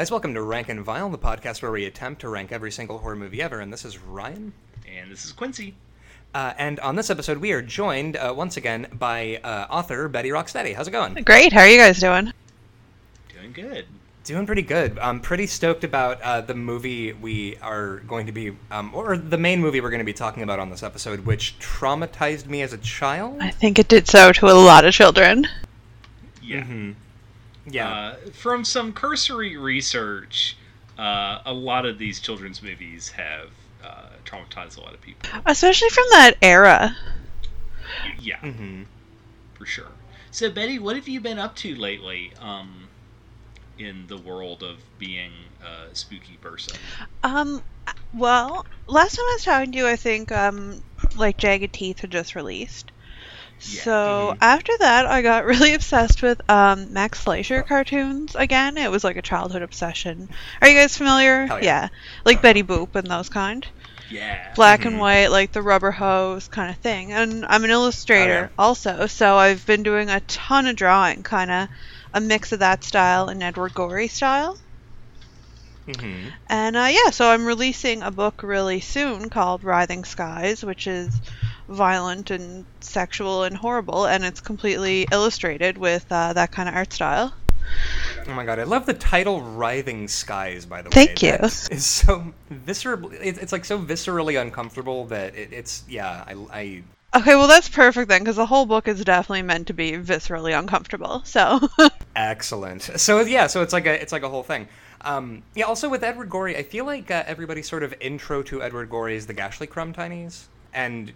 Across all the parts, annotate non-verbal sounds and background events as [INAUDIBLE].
Hey guys, welcome to Rank and Vile, the podcast where we attempt to rank every single horror movie ever. And this is Ryan. And this is Quincy. Uh, and on this episode, we are joined uh, once again by uh, author Betty Rocksteady. How's it going? Great. How are you guys doing? Doing good. Doing pretty good. I'm pretty stoked about uh, the movie we are going to be, um, or the main movie we're going to be talking about on this episode, which traumatized me as a child. I think it did so to a lot of children. Yeah. Mhm. Yeah. Uh, from some cursory research, uh, a lot of these children's movies have uh, traumatized a lot of people. Especially from that era. Yeah, hmm for sure. So, Betty, what have you been up to lately um, in the world of being a spooky person? Um, well, last time I was talking to you, I think, um, like Jagged Teeth had just released. Yeah. So Mhm. after that, I got [LAUGHS] really obsessed with um, Max Fleischer cartoons again. It was like a childhood obsession. Are you guys familiar? Hell yeah. like Betty Boop and those kind. Yeah. black Mhm. and white, like the rubber hose kind of thing. And I'm an illustrator Oh, yeah. also, so I've been doing a ton of drawing, kind of a mix of that style and Edward Gorey style. Mm-hmm. And uh, yeah, so I'm releasing a book really soon called Writhing Skies, which is violent and sexual and horrible, and it's completely illustrated with uh, that kind of art style. Oh my god, I love the title "Writhing Skies." By the way, Thank you. Is so visceral. It's, it's like so viscerally uncomfortable that it, it's yeah. I, I Okay, well that's perfect then, because the whole book is definitely meant to be viscerally uncomfortable. So. [LAUGHS] excellent. So yeah, so it's like a it's like a whole thing. Um, yeah. Also with Edward Gorey, I feel like uh, everybody's sort of intro to Edward Gorey is the Gashlycrumb Tinies, and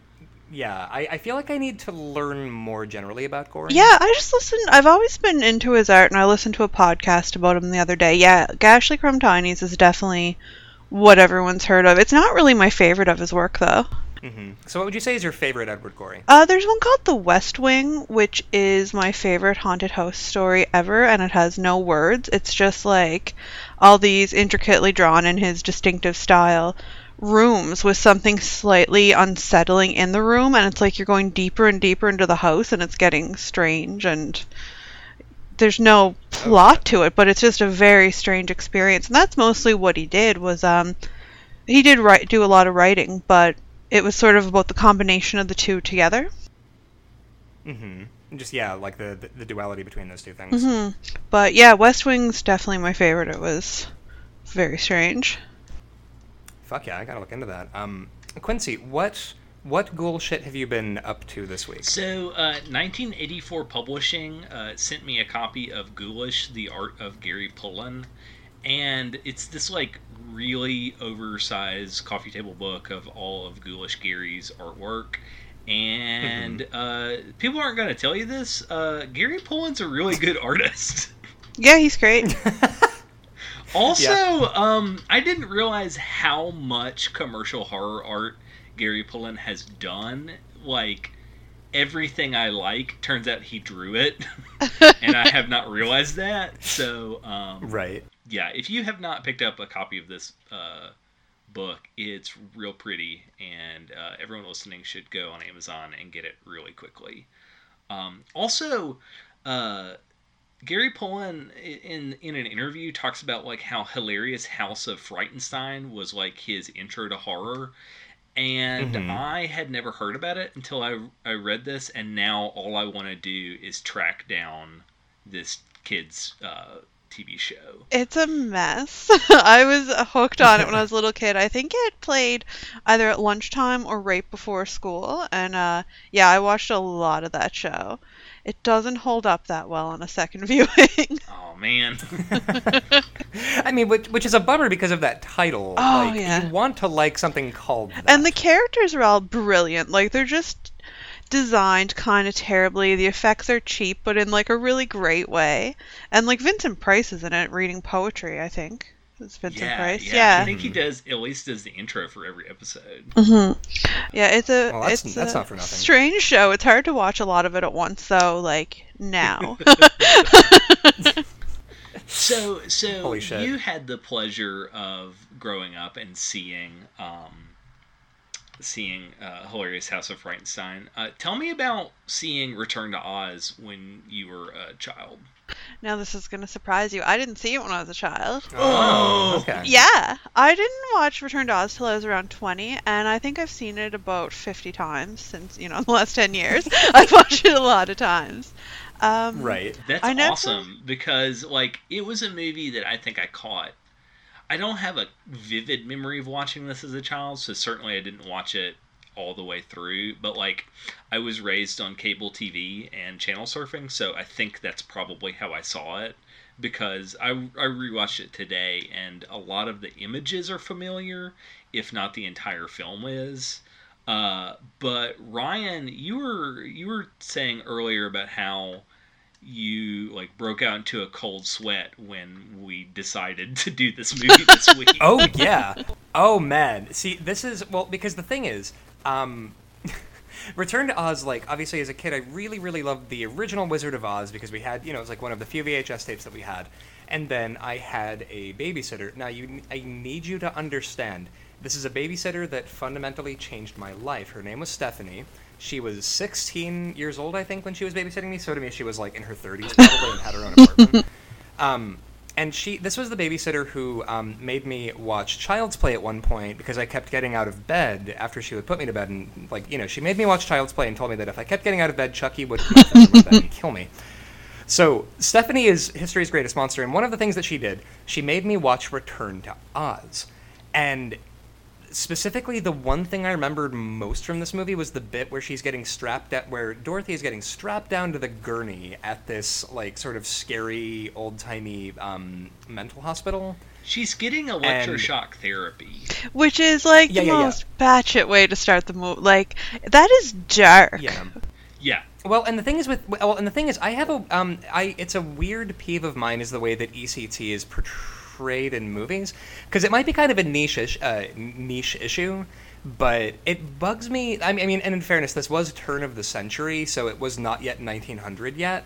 yeah, I, I feel like I need to learn more generally about Gorey. Yeah, I just listened. I've always been into his art, and I listened to a podcast about him the other day. Yeah, Gashlycrumb Tinies is definitely what everyone's heard of. It's not really my favorite of his work, though. Mm-hmm. So what would you say is your favorite Edward Gorey? Uh, there's one called The West Wing, which is my favorite haunted house story ever, and it has no words. It's just like all these intricately drawn in his distinctive style rooms with something slightly unsettling in the room, and it's like you're going deeper and deeper into the house, and it's getting strange, and there's no plot to it, but it's just a very strange experience, and that's mostly what he did. Was um, he did write do a lot of writing, but it was sort of about the combination of the two together. mm-hmm Just yeah, like the, the the duality between those two things. mm-hmm. But yeah, West Wing's definitely my favorite. It was very strange. Fuck yeah, I gotta look into that. Um, Quincy, what what ghoul shit have you been up to this week? So, uh, 1984 Publishing uh, sent me a copy of Ghoulish: The Art of Gary Pullen, and it's this like really oversized coffee table book of all of Ghoulish Gary's artwork. And uh, people aren't going to tell you this. Uh, Gary Pullen's a really good artist. Yeah, he's great. [LAUGHS] Also, Yeah. um, I didn't realize how much commercial horror art Gary Pullen has done. Like everything I like, turns out he drew it, [LAUGHS] and I have not realized that. So, um, right. yeah, if you have not picked up a copy of this uh, book, it's real pretty, and uh, everyone listening should go on Amazon and get it really quickly. Um, also, uh, Gary Pullen in in an interview talks about like how hilarious House of Frightenstein was like his intro to horror. And Mhm. I had never heard about it until I, I read this, and now all I want to do is track down this kid's uh, TV show. It's a mess. [LAUGHS] I was hooked on it when I was a little kid. I think it played either at lunchtime or right before school. And uh, yeah, I watched a lot of that show. It doesn't hold up that well on a second [LAUGHS] viewing. [LAUGHS] Oh man. [LAUGHS] I mean, which, which is a bummer because of that title. Oh, like, yeah. You want to like something called that. and the characters are all brilliant. Like they're just designed kind of terribly. The effects are cheap, but in like a really great way. And like Vincent Price is in it reading poetry. I think it's Vincent yeah, Price. yeah, I think he does at least does the intro for every episode. hmm Yeah, it's a Well, that's- it's that's a not for nothing. strange show. It's hard to watch a lot of it at once, though. Like now. [LAUGHS] So, so you had the pleasure of growing up and seeing, um, seeing uh, hilarious House of Frightenstein. Uh, tell me about seeing Return to Oz when you were a child. Now this is gonna surprise you. I didn't see it when I was a child. Oh. okay. Yeah, I didn't watch Return to Oz till I was around 20, and I think I've seen it about 50 times since, you know, [LAUGHS] the last 10 years. [LAUGHS] I've watched it a lot of times. Um, Right. That's I never- awesome because like it was a movie that I think I caught. I don't have a vivid memory of watching this as a child, so certainly I didn't watch it all the way through, but like I was raised on cable TV and channel surfing, so I think that's probably how I saw it because I I rewatched it today and a lot of the images are familiar, if not the entire film is. Uh, but Ryan, you were you were saying earlier about how you like broke out into a cold sweat when we decided to do this movie this [LAUGHS] week. Oh yeah. Oh man. See, this is well because the thing is, um, [LAUGHS] Return to Oz. Like obviously, as a kid, I really, really loved the original Wizard of Oz because we had, you know, it was like one of the few VHS tapes that we had, and then I had a babysitter. Now, you, I need you to understand. This is a babysitter that fundamentally changed my life. Her name was Stephanie. She was 16 years old, I think, when she was babysitting me. So to me, she was like in her 30s probably and had her own apartment. [LAUGHS] Um, and she, this was the babysitter who um, made me watch Child's Play at one point because I kept getting out of bed after she would put me to bed, and like you know, she made me watch Child's Play and told me that if I kept getting out of bed, Chucky would come and [LAUGHS] kill me. So Stephanie is history's greatest monster, and one of the things that she did, she made me watch Return to Oz, and specifically the one thing I remembered most from this movie was the bit where she's getting strapped at where Dorothy is getting strapped down to the gurney at this like sort of scary old timey um, mental hospital. She's getting electroshock therapy. Which is like Yeah, the yeah, yeah. most batshit way to start the movie. Like, that is dark. Yeah. Yeah. Well, and the thing is with well, and the thing is, I have a um, I it's a weird peeve of mine is the way that ECT is portrayed in movies because it might be kind of a niche uh, niche issue, but it bugs me. I mean, I mean, and in fairness, this was turn of the century, so it was not yet 1900 yet.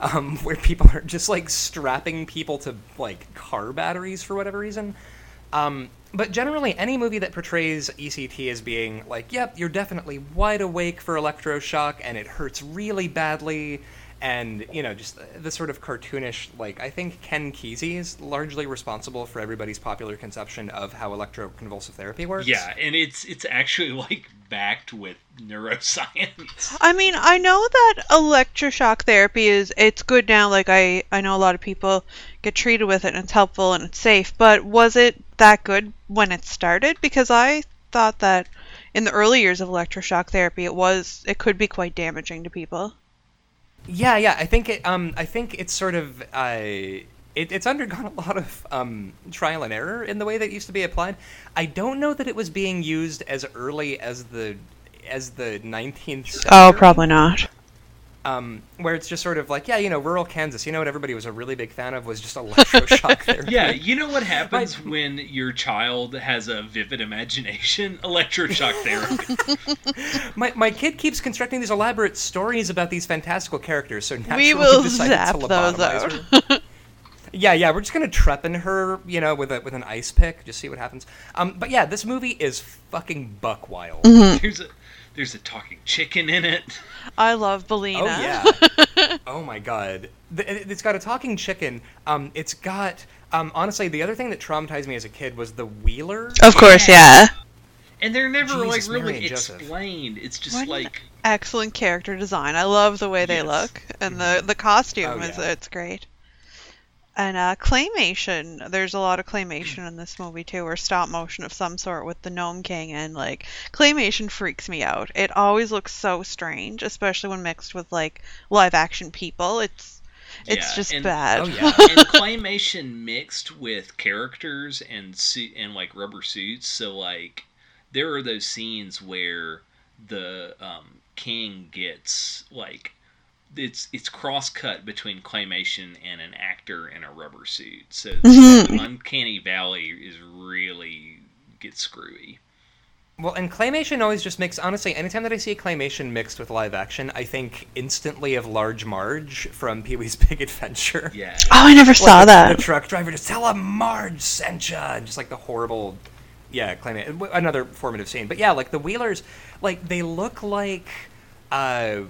Um, [LAUGHS] where people are just like strapping people to like car batteries for whatever reason. Um, but generally, any movie that portrays ECT as being like, yep, you're definitely wide awake for electroshock and it hurts really badly, and, you know, just the sort of cartoonish, like, I think Ken Kesey is largely responsible for everybody's popular conception of how electroconvulsive therapy works. Yeah, and it's it's actually like backed with neuroscience. I mean, I know that electroshock therapy is it's good now. Like I I know a lot of people get treated with it and it's helpful and it's safe. But was it that good when it started? Because I thought that in the early years of electroshock therapy, it was it could be quite damaging to people. Yeah, yeah. I think it. Um, I think it's sort of. Uh, it, it's undergone [LAUGHS] a lot of um, trial and error in the way that it used to be applied. I don't know that it was being used as early as the as the 19th century. Oh, probably not. Um, where it's just sort of like, yeah, you know, rural Kansas. You know what everybody was a really big fan of was just electroshock [LAUGHS] therapy. Yeah, you know what happens when your child has a vivid imagination? [LAUGHS] Electroshock therapy. [LAUGHS] My, my kid keeps constructing these elaborate stories about these fantastical characters, so naturally We will decided zap to those out. Yeah, yeah, we're just gonna trepan her, you know, with a with an ice pick, just see what happens. Um, but yeah, this movie is fucking buck wild. Mm-hmm. there's a there's a talking chicken in it. I love Billina. Oh yeah. [LAUGHS] oh my god. It- It's got a talking chicken. Um, it's got. Um, honestly, the other thing that traumatized me as a kid was the wheeler. Of course, yeah. And they're never Jesus, like really explained. It's just What an like Excellent character design. I love the way they Yes. look, and the the costume Oh, is yeah. it's great. And uh, claymation. There's a lot of claymation in this movie too, or stop motion of some sort with the Gnome King, and like claymation freaks me out. It always looks so strange, especially when mixed with like live action people. It's it's Yeah, just and- bad. Oh yeah. [LAUGHS] and claymation mixed with characters and suit and like rubber suits. So like there are those scenes where the um, king gets like it's it's cross cut between claymation and an actor in a rubber suit. So [LAUGHS] Mhm. uncanny valley is really gets screwy. Well, and claymation always just makes honestly. Anytime that I see claymation mixed with live action, I think instantly of Large Marge from Pee Wee's Big Adventure. Yeah. oh, I never saw the, that. The truck driver just tell him Marge sent ya, and just like the horrible, yeah, claim another formative scene. But yeah, like the Wheelers, like they look like, uh,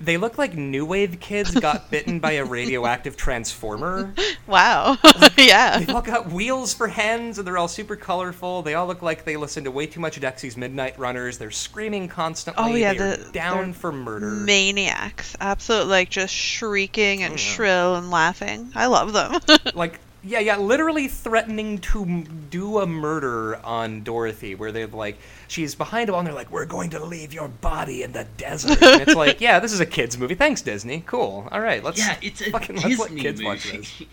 they look like new wave kids got [LAUGHS] bitten by a radioactive transformer. Wow. [LAUGHS] yeah. They've all got wheels for hands, and they're all super colorful. They all look like they listen to way too much Dexy's Midnight Runners. They're screaming constantly. Oh yeah, They're the down for murder. Maniacs. Absolutely, like just shrieking and Oh, yeah. shrill and laughing. I love them. [LAUGHS] like yeah yeah literally threatening to m- do a murder on dorothy where they're like she's behind a wall and they're like we're going to leave your body in the desert. And it's like [LAUGHS] yeah this is a kids movie. Thanks disney. Cool. All right let's yeah, it's a fucking let's let kids watch this. [LAUGHS]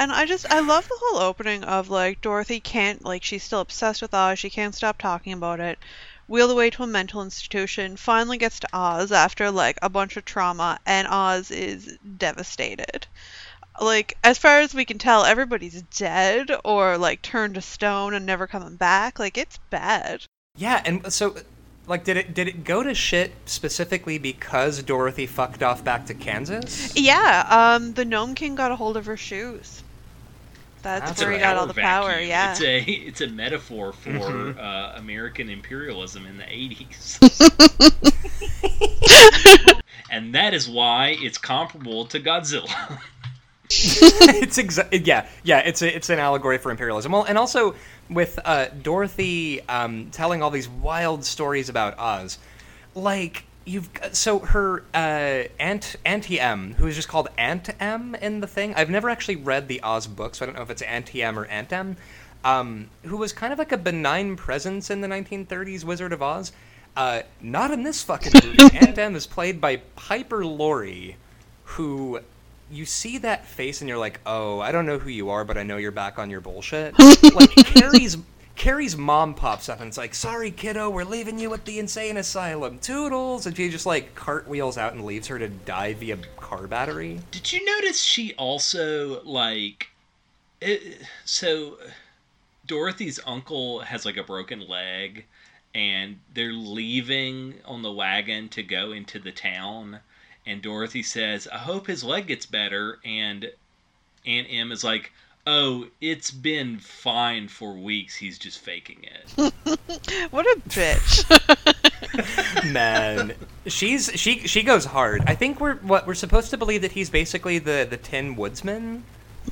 And I just I love the whole opening of like Dorothy can't like she's still obsessed with Oz, she can't stop talking about it. Wheeled away to a mental institution, finally gets to Oz after like a bunch of trauma, and Oz is devastated. Like as far as we can tell, everybody's dead or like turned to stone and never coming back. Like it's bad. yeah and so like did it did it go to shit specifically because dorothy fucked off back to kansas Yeah, um, the Gnome King got a hold of her shoes. That's, That's where he got all power the power. vacuum. Yeah. It's a it's a metaphor for Mhm. uh, American imperialism in the 80s. [LAUGHS] and that is why it's comparable to Godzilla. [LAUGHS] [LAUGHS] it's exa- yeah yeah it's a, it's an allegory for imperialism. Well and also with uh, dorothy um, telling all these wild stories about oz like you've got- so her uh, aunt auntie m who is just called aunt m in the thing i've never actually read the oz book so i don't know if it's auntie m or aunt m um, who was kind of like a benign presence in the 1930s wizard of oz uh, not in this fucking movie. [LAUGHS] Aunt m is played by piper laurie who you see that face and you're like, oh, I don't know who you are, but I know you're back on your bullshit. [LAUGHS] like Carrie's Carrie's mom pops up and it's like, sorry, kiddo, we're leaving you at the insane asylum. Toodles, and she just like cartwheels out and leaves her to die via car battery. Did you notice she also like it, so Dorothy's uncle has like a broken leg and they're leaving on the wagon to go into the town and Dorothy says, "I hope his leg gets better." And Aunt M is like, "Oh, it's been fine for weeks. He's just faking it." [LAUGHS] What a bitch. [LAUGHS] Man, she's she she goes hard. I think we're what we're supposed to believe that he's basically the the Tin Woodsman.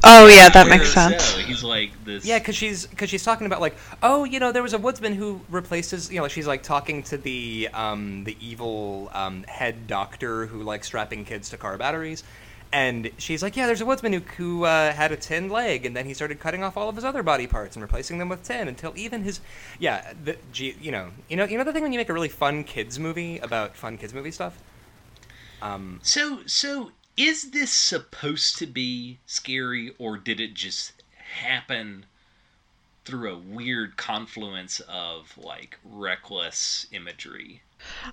Oh yeah, that makes sense. So he's like this. Yeah, because she's because she's talking about like, oh, you know, there was a woodsman who replaced his. You know, she's like talking to the um, the evil um, head doctor who likes strapping kids to car batteries, and she's like, yeah, there's a woodsman who who uh, had a tin leg, and then he started cutting off all of his other body parts and replacing them with tin until even his, yeah, the you know, you know, you know the thing when you make a really fun kids movie about fun kids movie stuff. Um, So, so is this supposed to be scary, or did it just happen through a weird confluence of like reckless imagery?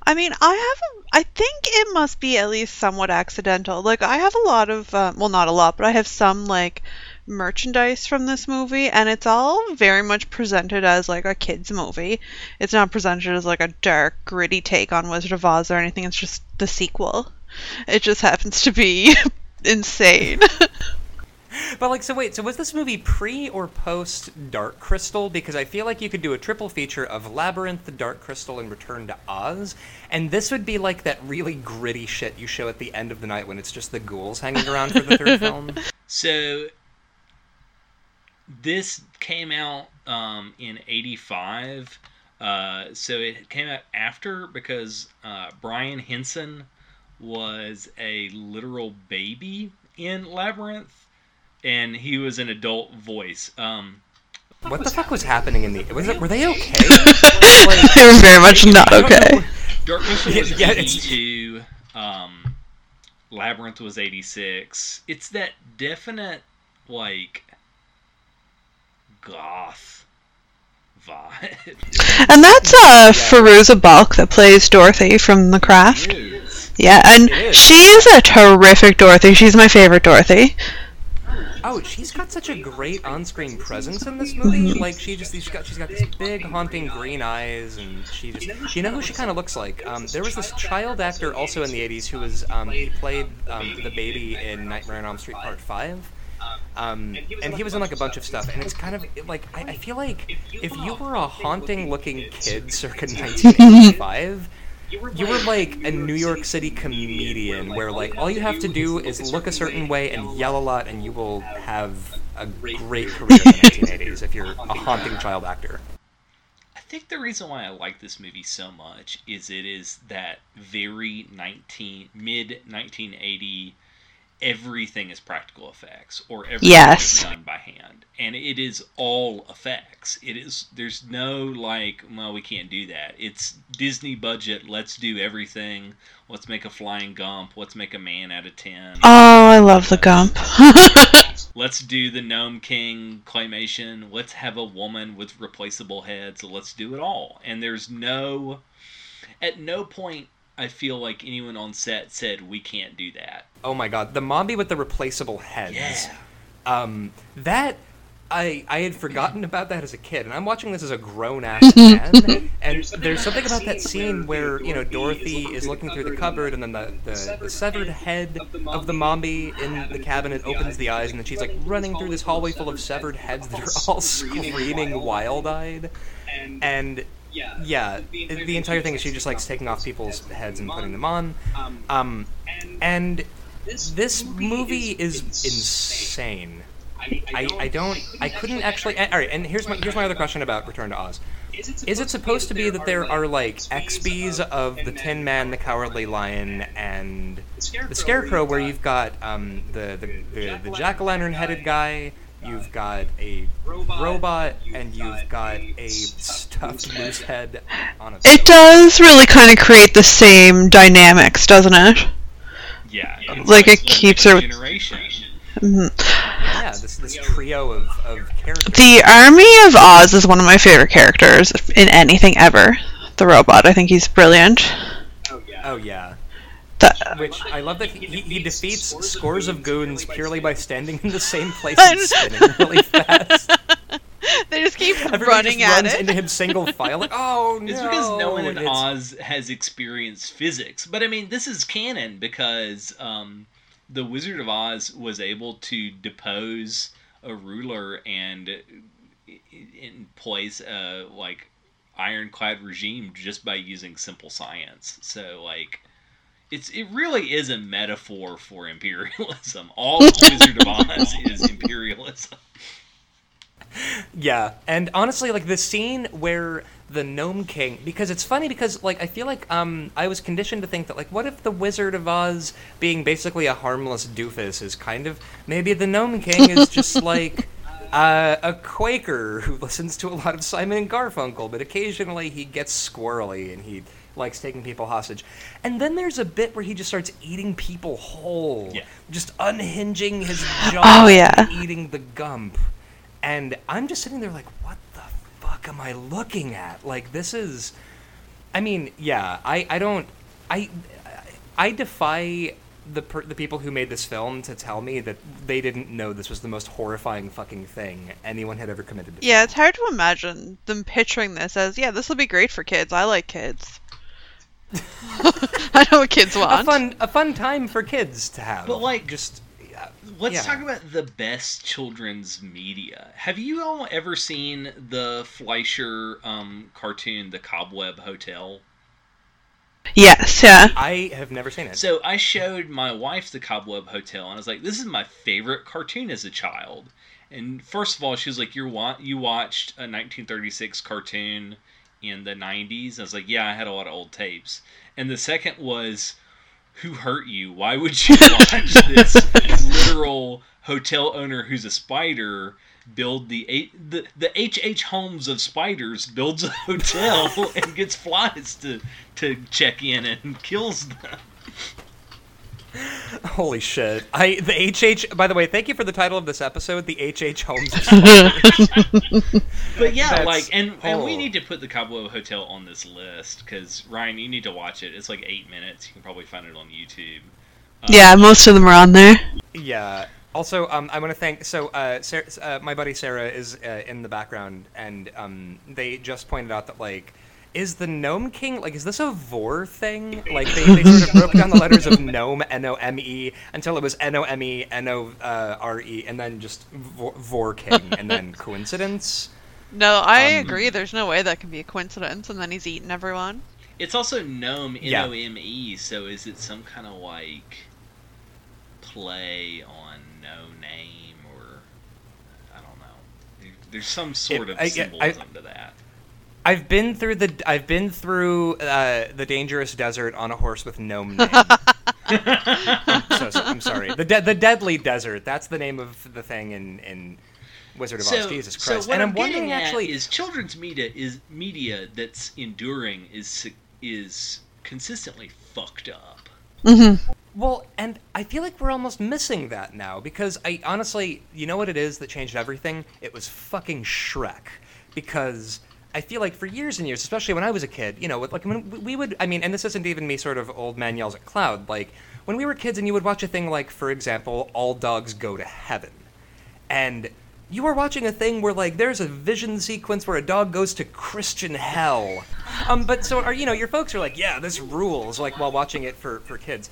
I mean, I have. A, I think it must be at least somewhat accidental. Like, I have a lot of, um, well, not a lot, but I have some like merchandise from this movie, and it's all very much presented as like a kids movie. It's not presented as like a dark, gritty take on Wizard of Oz or anything. It's just the sequel. It just happens to be [LAUGHS] insane. [LAUGHS] But like, so wait, so was this movie pre or post Dark Crystal? Because I feel like you could do a triple feature of Labyrinth, The Dark Crystal, and Return to Oz, and this would be like that really gritty shit you show at the end of the night when it's just the ghouls hanging around for the third [LAUGHS] film. So this came out um, in '85. Uh, so it came out after because uh, Brian Henson was a literal baby in Labyrinth, and he was an adult voice. Um, What the fuck was happening in the? Was it? Were they okay? [LAUGHS] [LAUGHS] they were very much not okay. know. Dark Crystal was Yeah, 82. Um, Labyrinth was 86. It's that definite, like, goth vibe. And that's uh, [LAUGHS] Fairuza Balk that plays Dorothy from The Craft. Is. Yeah, and is. she is a terrific Dorothy. She's my favorite Dorothy. Oh, she's got such a great on-screen presence in this movie. Like she just she's got she's got these big haunting green eyes, and she just you know who she kind of looks like. Um, there was this child actor also in the '80s who was um, he played um, the baby in Nightmare on Elm Street Part Five. Um, and he was in like a bunch of stuff, and it's kind of like I, I feel like if you were a haunting looking kid circa [LAUGHS] 1985, you were like a New York City comedian where like all you have to do is look a certain way and yell a lot and you will have a great career in the 1980s if you're a haunting child actor. I think the reason why I like this movie so much is it is that very 19 mid 1980 everything is practical effects or everything Yes. is done by hand and it is all effects. It is there's no like well we can't do that. It's disney budget. Let's do everything. Let's make a flying gump. Let's make a man out of 10 Oh, I love the Gump. [LAUGHS] [LAUGHS] let's do the gnome king claymation. Let's have a woman with replaceable heads. Let's do it all. And there's no at no point i feel like anyone on set said we can't do that. Oh my god, the Mombi with the replaceable heads. Yeah. Um, that I I had forgotten about that as a kid, and I'm watching this as a grown ass [LAUGHS] man. And there's something about that scene where you know Dorothy is looking through the cupboard, and then the, the, the severed head of the Mombi in the cabinet opens the eyes, and then she's like running through this hallway full of severed heads that are all [LAUGHS] screaming wild eyed. And yeah, the entire thing is she just likes taking off people's heads and putting them on. Um, and this movie is insane. I, I don't I couldn't actually all right and here's my here's my other question about Return to Oz. Is it supposed to be that there are like XBs of the Tin Man, the Cowardly Lion, and the Scarecrow, where you've got um, the the, the, the jack o' lantern headed guy, you've got a robot, and you've got a stuffed moose head on a. it does really kind of create the same dynamics, doesn't it? yeah Like, it keeps next her- generation Yeah, this this trio of, of characters. The Army of Oz is one of my favorite characters in anything ever. The robot, I think he's brilliant. Oh yeah. Oh yeah. The, Which I love that he, he, he defeats scores of goons purely by standing in the same [LAUGHS] place and spinning really [LAUGHS] fast. they just keep Everybody running just at runs it. into him single file, like, [LAUGHS] oh no! It's because no one in it's- Oz has experienced physics. But I mean, this is canon because um, the Wizard of Oz was able to depose a ruler and in place a like ironclad regime just by using simple science. So like. It's, it really is a metaphor for imperialism. [LAUGHS] All Wizard of Oz [LAUGHS] is imperialism. Yeah, and honestly, like the scene where the Gnome King, because it's funny because like I feel like um I was conditioned to think that like what if the Wizard of Oz being basically a harmless doofus is kind of maybe the Gnome King is just [LAUGHS] like. Uh, a Quaker who listens to a lot of Simon and Garfunkel, but occasionally he gets squirrely and he likes taking people hostage. And then there's a bit where he just starts eating people whole, Yeah. just unhinging his jaw Oh, yeah. eating the gump. And I'm just sitting there like, what fuck am I looking at? Like, this is. I mean, yeah, I, I don't. I, I defy the, per, the people who made this film to tell me that they didn't know this was the most horrifying fucking thing anyone had ever committed to. Yeah, it's hard to imagine them picturing this as, yeah, this will be great for kids. I like kids. [LAUGHS] [LAUGHS] I know what kids A fun, a fun time for kids to have. But, like- just. Yeah, Let's yeah. talk about the best children's media. Have you all ever seen the Fleischer um, cartoon, The Cobweb Hotel? Yes, yeah. I have never seen it. So I showed my wife The Cobweb Hotel, and I was like, "This is my favorite cartoon as a child." And first of all, she was like, "You wa- you watched a 1936 cartoon in the 90s?" I was like, "Yeah, I had a lot of old tapes." And the second was, "Who hurt you? Why would you [LAUGHS] watch this literal hotel owner who's a spider build the eight the the H H Holmes of spiders builds a hotel [LAUGHS] and gets flies to to check in and kills them." Holy shit! I the HH. By the way, thank you for the title of this episode, the HH Holmes. [LAUGHS] But yeah, That's- like, and and we need to put the Cobweb Hotel on this list because Ryan, you need to watch it. It's like eight minutes. You can probably find it on YouTube. Yeah, most of them are on there. Yeah. Also, um, I want to thank. So, uh, Sarah, uh, my buddy Sarah is uh, in the background, and um, they just pointed out that like, is the Gnome King like is this a vore thing? Like they, they sort of broke down the letters of gnome N O M E until it was N O M E N O uh, R E, and then just Vore, Vore King, and then [LAUGHS] coincidence. No, I Um, agree. There's no way that can be a coincidence, and then he's eaten everyone. It's also Gnome, N O M E. Yeah. O M E. So is it some kind of like play on no name or I don't know. There's some sort of I- I- symbolism to that. I've been through the I've been through uh, the dangerous desert on a horse with no name. [LAUGHS] so, so- I'm sorry. The de- the deadly desert. That's the name of the thing in in Wizard of Oz. Jesus Christ. so Christ. what and I'm, I'm, wondering getting at actually. is children's media is media that's enduring is is consistently fucked up. Mm-hmm. Well, and I feel like we're almost missing that now because I honestly, you know what it is that changed everything? It was fucking Shrek. Because I feel like for years and years, especially when I was a kid, you know, with- like when we would, I mean, and this isn't even me sort of old man yells at cloud, like when we were kids and you would watch a thing like, for example, All Dogs Go to Heaven. And you are watching a thing where like there's a vision sequence where a dog goes to Christian hell. Um, but so are you know your folks are like, yeah, this rules, like while watching it for for kids.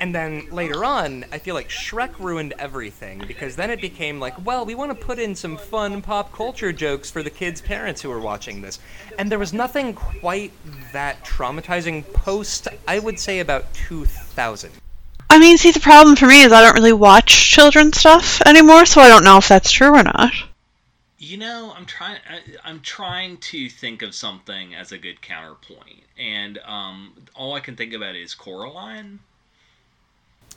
And then later on, I feel like Shrek ruined everything because then it became like, well, we want to put in some fun pop culture jokes for the kids' parents who are watching this. And there was nothing quite that traumatizing post, I would say, about 2000. I mean, see, the problem for me is I don't really watch children's stuff anymore, so I don't know if that's true or not. You know, I'm trying. I, I'm trying to think of something as a good counterpoint, and um, all I can think about is Coraline.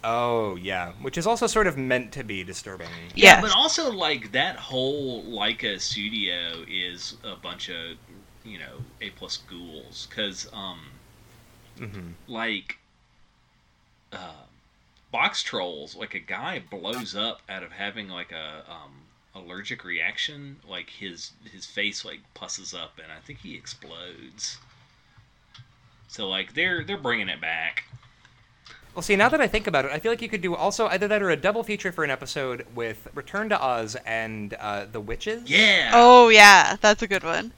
Oh, yeah. Which is also sort of meant to be disturbing. Yes. but also like that whole Laika studio is a bunch of you know A plus ghouls because um hmm like uh, Boxtrolls like a guy blows up out of having like a um allergic reaction like his his face like pusses up and i think he explodes so like they're they're bringing it back Well, see, now that I think about it, I feel like you could do also either that or a double feature for an episode with Return to Oz and uh, The Witches. yeah Oh, yeah, that's a good one.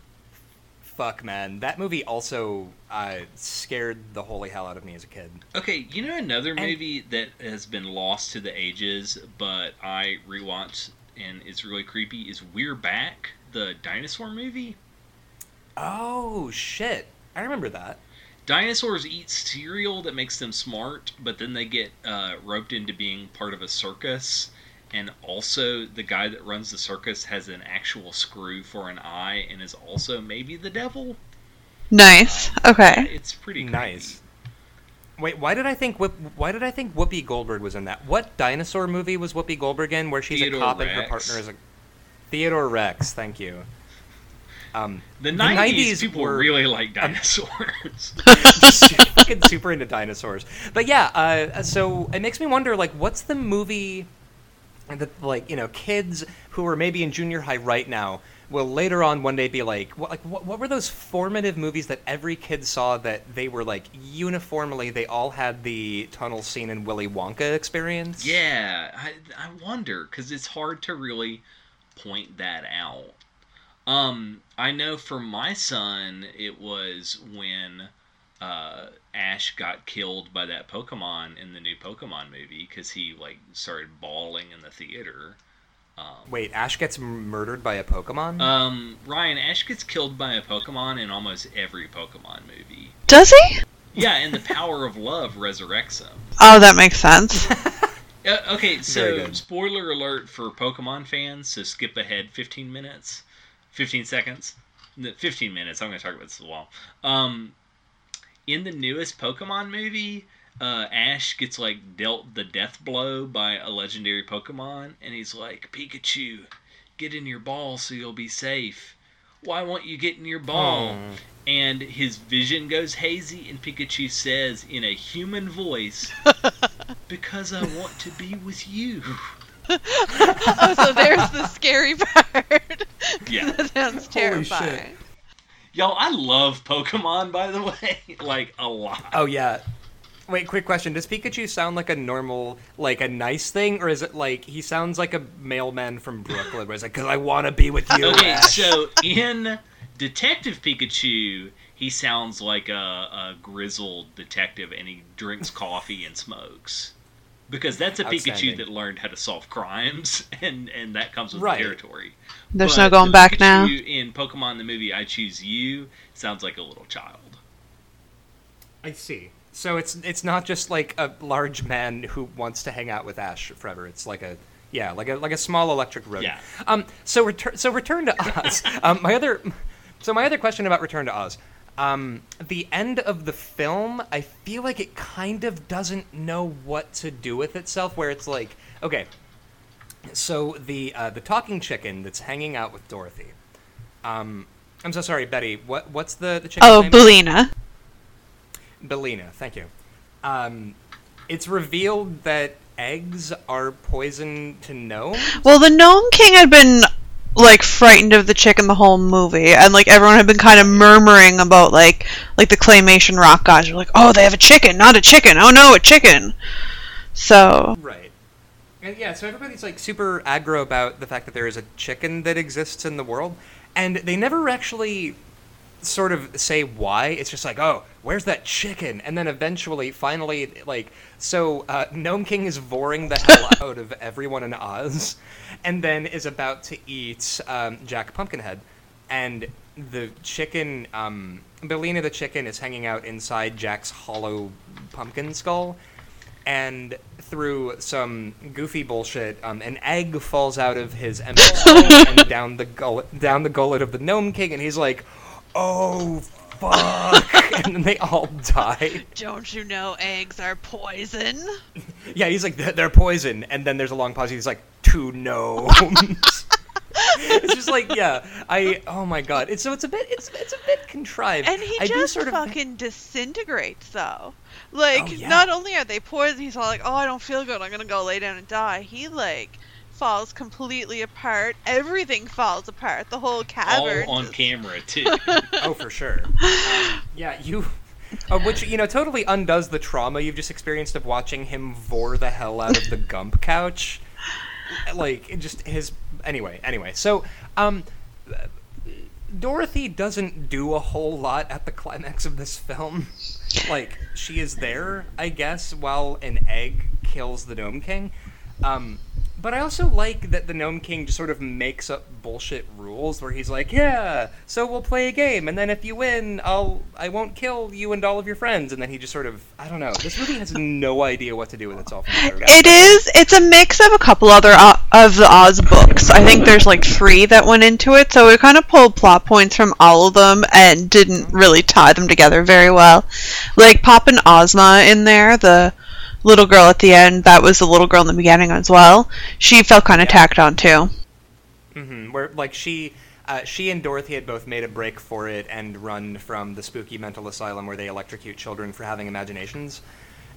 Fuck, man. That movie also uh, scared the holy hell out of me as a kid. okay you know another And- movie that has been lost to the ages but i rewatched and it's really creepy is we're back the dinosaur movie Oh, shit. I remember that. Dinosaurs eat cereal that makes them smart, but then they get uh, roped into being part of a circus. And also, the guy that runs the circus has an actual screw for an eye and is also maybe the devil. Nice. Okay. It's pretty creepy. Nice. Wait, why did I think Whoop, why did I think Whoopi Goldberg was in that? What dinosaur movie was Whoopi Goldberg in where she's Theodore a cop and her partner is a Theodore Rex? Thank you. Um, The, The 90s, 90s people were- really like dinosaurs. [LAUGHS] fucking super into dinosaurs. But yeah, uh, so it makes me wonder, like, what's the movie that, like, you know, kids who are maybe in junior high right now will later on one day be like, what, like, what, what were those formative movies that every kid saw that they were like uniformly they all had the tunnel scene in Willy Wonka experience? yeah, I, I wonder because it's hard to really point that out. Um, I know for my son, it was when uh, Ash got killed by that Pokemon in the new Pokemon movie because he like started bawling in the theater. Um, Wait, Ash gets murdered by a Pokemon? um, Ryan, Ash gets killed by a Pokemon in almost every Pokemon movie. Does he? Yeah, and the power of love resurrects him. Oh, that makes sense. [LAUGHS] Uh, okay, so spoiler alert for Pokemon fans. So skip ahead 15 minutes, 15 seconds, No, 15 minutes. I'm going to talk about this a while. Um, in the newest Pokemon movie, uh, Ash gets like dealt the death blow by a legendary Pokemon, and he's like, Pikachu, get in your ball so you'll be safe. Why won't you get in your ball? Hmm. And his vision goes hazy, and Pikachu says in a human voice, [LAUGHS] Because I want to be with you. Oh, so there's the scary part. Yeah. [LAUGHS] that sounds terrifying. Y'all, I love Pokemon, by the [LAUGHS] way. like, a lot. Oh yeah. Wait, quick question. Does Pikachu sound like a normal, like a nice thing, or is it like he sounds like a mailman from Brooklyn, where it's like, "Cause I want to be with you"? Okay, Ash." so in Detective Pikachu, he sounds like a, a grizzled detective and he drinks coffee and smokes. Because that's a Pikachu that learned how to solve crimes, [LAUGHS] and, and that comes with Right. the territory. There's But no going the back now. In Pokemon the movie I Choose You, sounds like a little child. I see. So it's it's not just like a large man who wants to hang out with Ash forever. It's like a yeah, like a like a small electric rodent. Yeah. Um. So return. So return to Oz. [LAUGHS] um. My other. So my other question about Return to Oz. Um. The end of the film, I feel like it kind of doesn't know what to do with itself. Where it's like, okay. So the uh, the talking chicken that's hanging out with Dorothy. Um. I'm so sorry, Betty. What what's the the chicken? Oh, name? Billina. Billina, thank you. Um, it's revealed that eggs are poison to gnomes. Well, the Gnome King had been like frightened of the chicken the whole movie, and like everyone had been kind of murmuring about like like the claymation rock guys were like, "Oh, they have a chicken, not a chicken. Oh no, a chicken." So Right. And yeah, so everybody's like super aggro about the fact that there is a chicken that exists in the world, and they never actually sort of say why. It's just like, oh, where's that chicken? And then eventually, finally, like, so uh, Gnome King is voring the hell [LAUGHS] out of everyone in Oz, and then is about to eat um, Jack Pumpkinhead, and the chicken, um, Billina the chicken, is hanging out inside Jack's hollow pumpkin skull and through some goofy bullshit, um, an egg falls out of his [LAUGHS] empty skull and down the gullet, down the gullet of the gnome king, and he's like, "Oh fuck!" [LAUGHS] and then they all die. don't you know eggs are poison? [LAUGHS] Yeah, he's like, "They're they're poison," and then there's a long pause. He's like, two gnomes." [LAUGHS] it's just like, yeah, I. Oh my god, it's so it's a bit, it's it's a bit contrived. And he I just sort of- fucking disintegrates, though. Like, Oh, yeah. not only are they poisoned, he's all like, "Oh, I don't feel good. I'm gonna go lay down and die." He like falls completely apart. Everything falls apart. The whole cavern. All on just- camera too. [LAUGHS] Oh, for sure. Um, yeah, you. Uh, which you know totally undoes the trauma you've just experienced of watching him vore the hell out of the Gump couch. Like it just his anyway. Anyway, so um, Dorothy doesn't do a whole lot at the climax of this film. Like she is there, I guess, while an egg kills the Gnome King. Um, but I also like that the Gnome King just sort of makes up bullshit rules where he's like, "Yeah, so we'll play a game, and then if you win, I'll I won't kill you and all of your friends." And then he just sort of I don't know. This movie has no idea what to do with itself. It is. It's a mix of a couple other O- of the Oz books. I think there's like three that went into it, so it kind of pulled plot points from all of them and didn't really tie them together very well. Like popping Ozma in there, the little girl at the end. That was the little girl in the beginning as well. She felt kind of Yeah. tacked on too. Mm hmm where like she. Uh, she and Dorothy had both made a break for it and run from the spooky mental asylum where they electrocute children for having imaginations,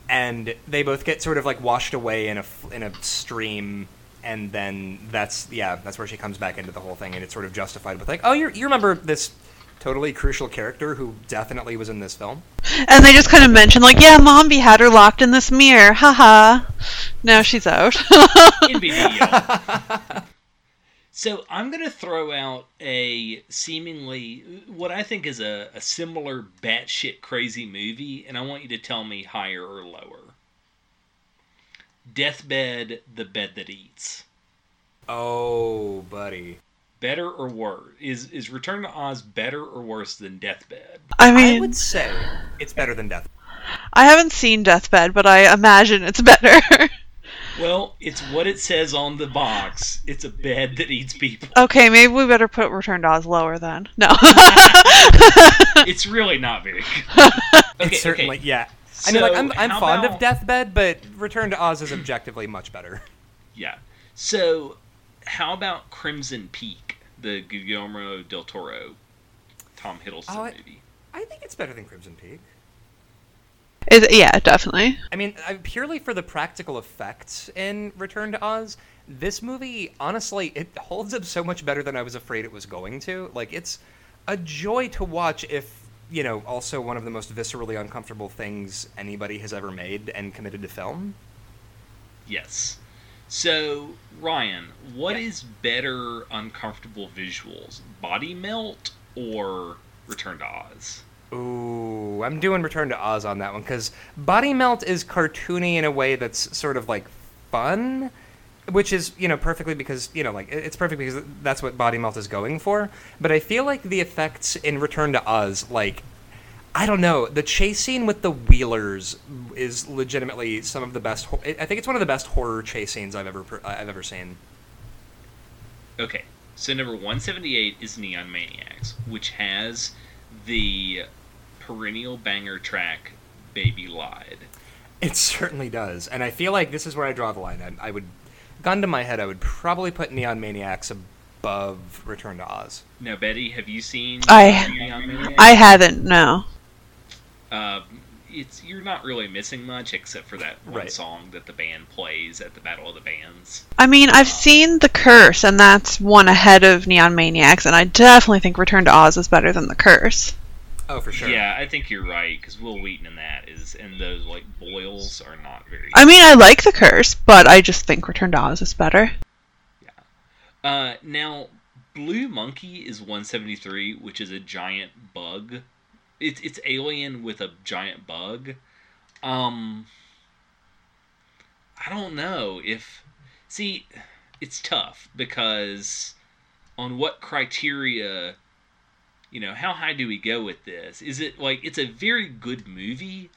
and they both get sort of like washed away in a in a stream, and then that's yeah that's where she comes back into the whole thing, and it's sort of justified with like oh you you remember this totally crucial character who definitely was in this film. And they just kind of mentioned like, yeah, Mombi had her locked in this mirror. [LAUGHS] Haha. Now she's out. So I'm going to throw out a seemingly what I think is a, a similar batshit crazy movie, and I want you to tell me higher or lower. Deathbed, the bed that eats. Oh, buddy. Better or worse? Is is Return to Oz better or worse than Deathbed? I mean, I would say it's better than Death. I haven't seen Deathbed, but I imagine it's better. [LAUGHS] Well, it's what it says on the box. It's a bed that eats people. okay, maybe we better put Return to Oz lower then. No. [LAUGHS] It's really not very good. [LAUGHS] Okay, it's certainly okay. yeah. I mean, like I'm, I'm fond about- of Deathbed, but Return to Oz is objectively much better. Yeah. So, how about Crimson Peak, the Guillermo del Toro, Tom Hiddleston Oh, I- movie? I think it's better than Crimson Peak. Is it- yeah, definitely. I mean, I, purely for the practical effects in Return to Oz, this movie, honestly, it holds up so much better than I was afraid it was going to. Like, it's a joy to watch if, you know, also one of the most viscerally uncomfortable things anybody has ever made and committed to film. Yes. So, Ryan, what Yeah. is better uncomfortable visuals? Body Melt or Return to Oz? Ooh, I'm doing Return to Oz on that one because Body Melt is cartoony in a way that's sort of like fun, which is you know perfectly because you know like it's perfect because that's what Body Melt is going for. But I feel like the effects in Return to Oz, like I don't know. The chase scene with the Wheelers is legitimately some of the best. Ho- I think it's one of the best horror chase scenes I've ever per- I've ever seen. Okay, so number 178 is Neon Maniacs, which has the perennial banger track Baby Lied. It certainly does, and I feel like this is where I draw the line. I, I would, gun to my head, I would probably put Neon Maniacs above Return to Oz. Now, Betty, have you seen I- Neon Maniacs? I haven't, no. Uh, it's you're not really missing much except for that one Right. song that the band plays at the Battle of the Bands. I mean, I've seen The Curse, and that's one ahead of Neon Maniacs, and I definitely think Return to Oz is better than The Curse. Oh, for sure. Yeah, I think you're right because Wil Wheaton in that is, and those like boils are not very. I mean, I like The Curse, but I just think Return to Oz is better. Yeah. Uh, now, Blue Monkey is 173, which is a giant bug. It's it's alien with a giant bug. Um, I don't know if. See, it's tough because on what criteria, you know, how high do we go with this? Is it like it's a very good movie,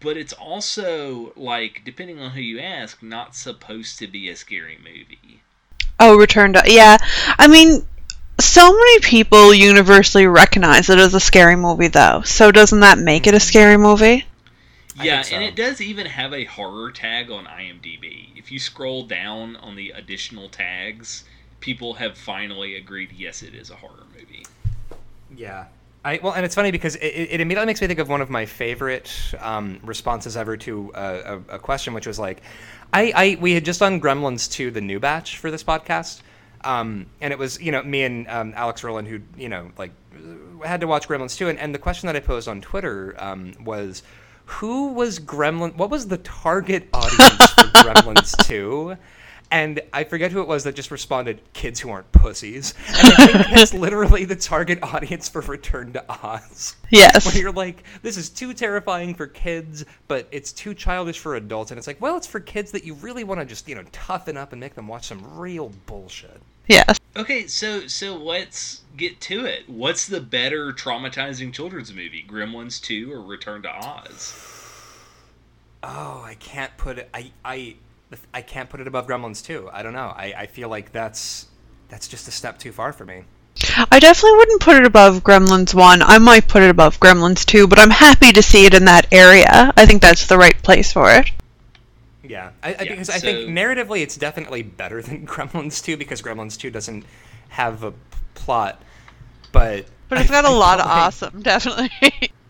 but it's also like depending on who you ask, not supposed to be a scary movie. Oh, Return to yeah. I mean, so many people universally recognize it as a scary movie, though. So doesn't that make it a scary movie? Yeah, so. and it does even have a horror tag on IMDb. If you scroll down on the additional tags, people have finally agreed yes, it is a horror movie. Yeah. I, well, and it's funny because it, it immediately makes me think of one of my favorite um, responses ever to a, a, a question, which was like, I, I we had just done Gremlins 2, the new batch for this podcast, um, and it was you know me and um, Alex Rowland who you know like had to watch Gremlins 2, and, and the question that I posed on Twitter um, was, who was Gremlin? What was the target audience for [LAUGHS] Gremlins 2? And I forget who it was that just responded, "Kids who aren't pussies." And I think that's [LAUGHS] literally the target audience for Return to Oz. Yes. Where you're like, this is too terrifying for kids, but it's too childish for adults. And it's like, well, it's for kids that you really want to just, you know, toughen up and make them watch some real bullshit. Yes. Okay, so so let's get to it. What's the better traumatizing children's movie, Gremlins 2 or Return to Oz? Oh, I can't put it. I I I can't put it above Gremlins 2. I don't know. I, I feel like that's that's just a step too far for me. I definitely wouldn't put it above Gremlins 1. I might put it above Gremlins 2, but I'm happy to see it in that area. I think that's the right place for it. Yeah, I, I, Yeah, because I think narratively it's definitely better than [LAUGHS] Gremlins 2 because Gremlins 2 doesn't have a p- plot, but But it's I- got a I lot of like- awesome, [LAUGHS] definitely.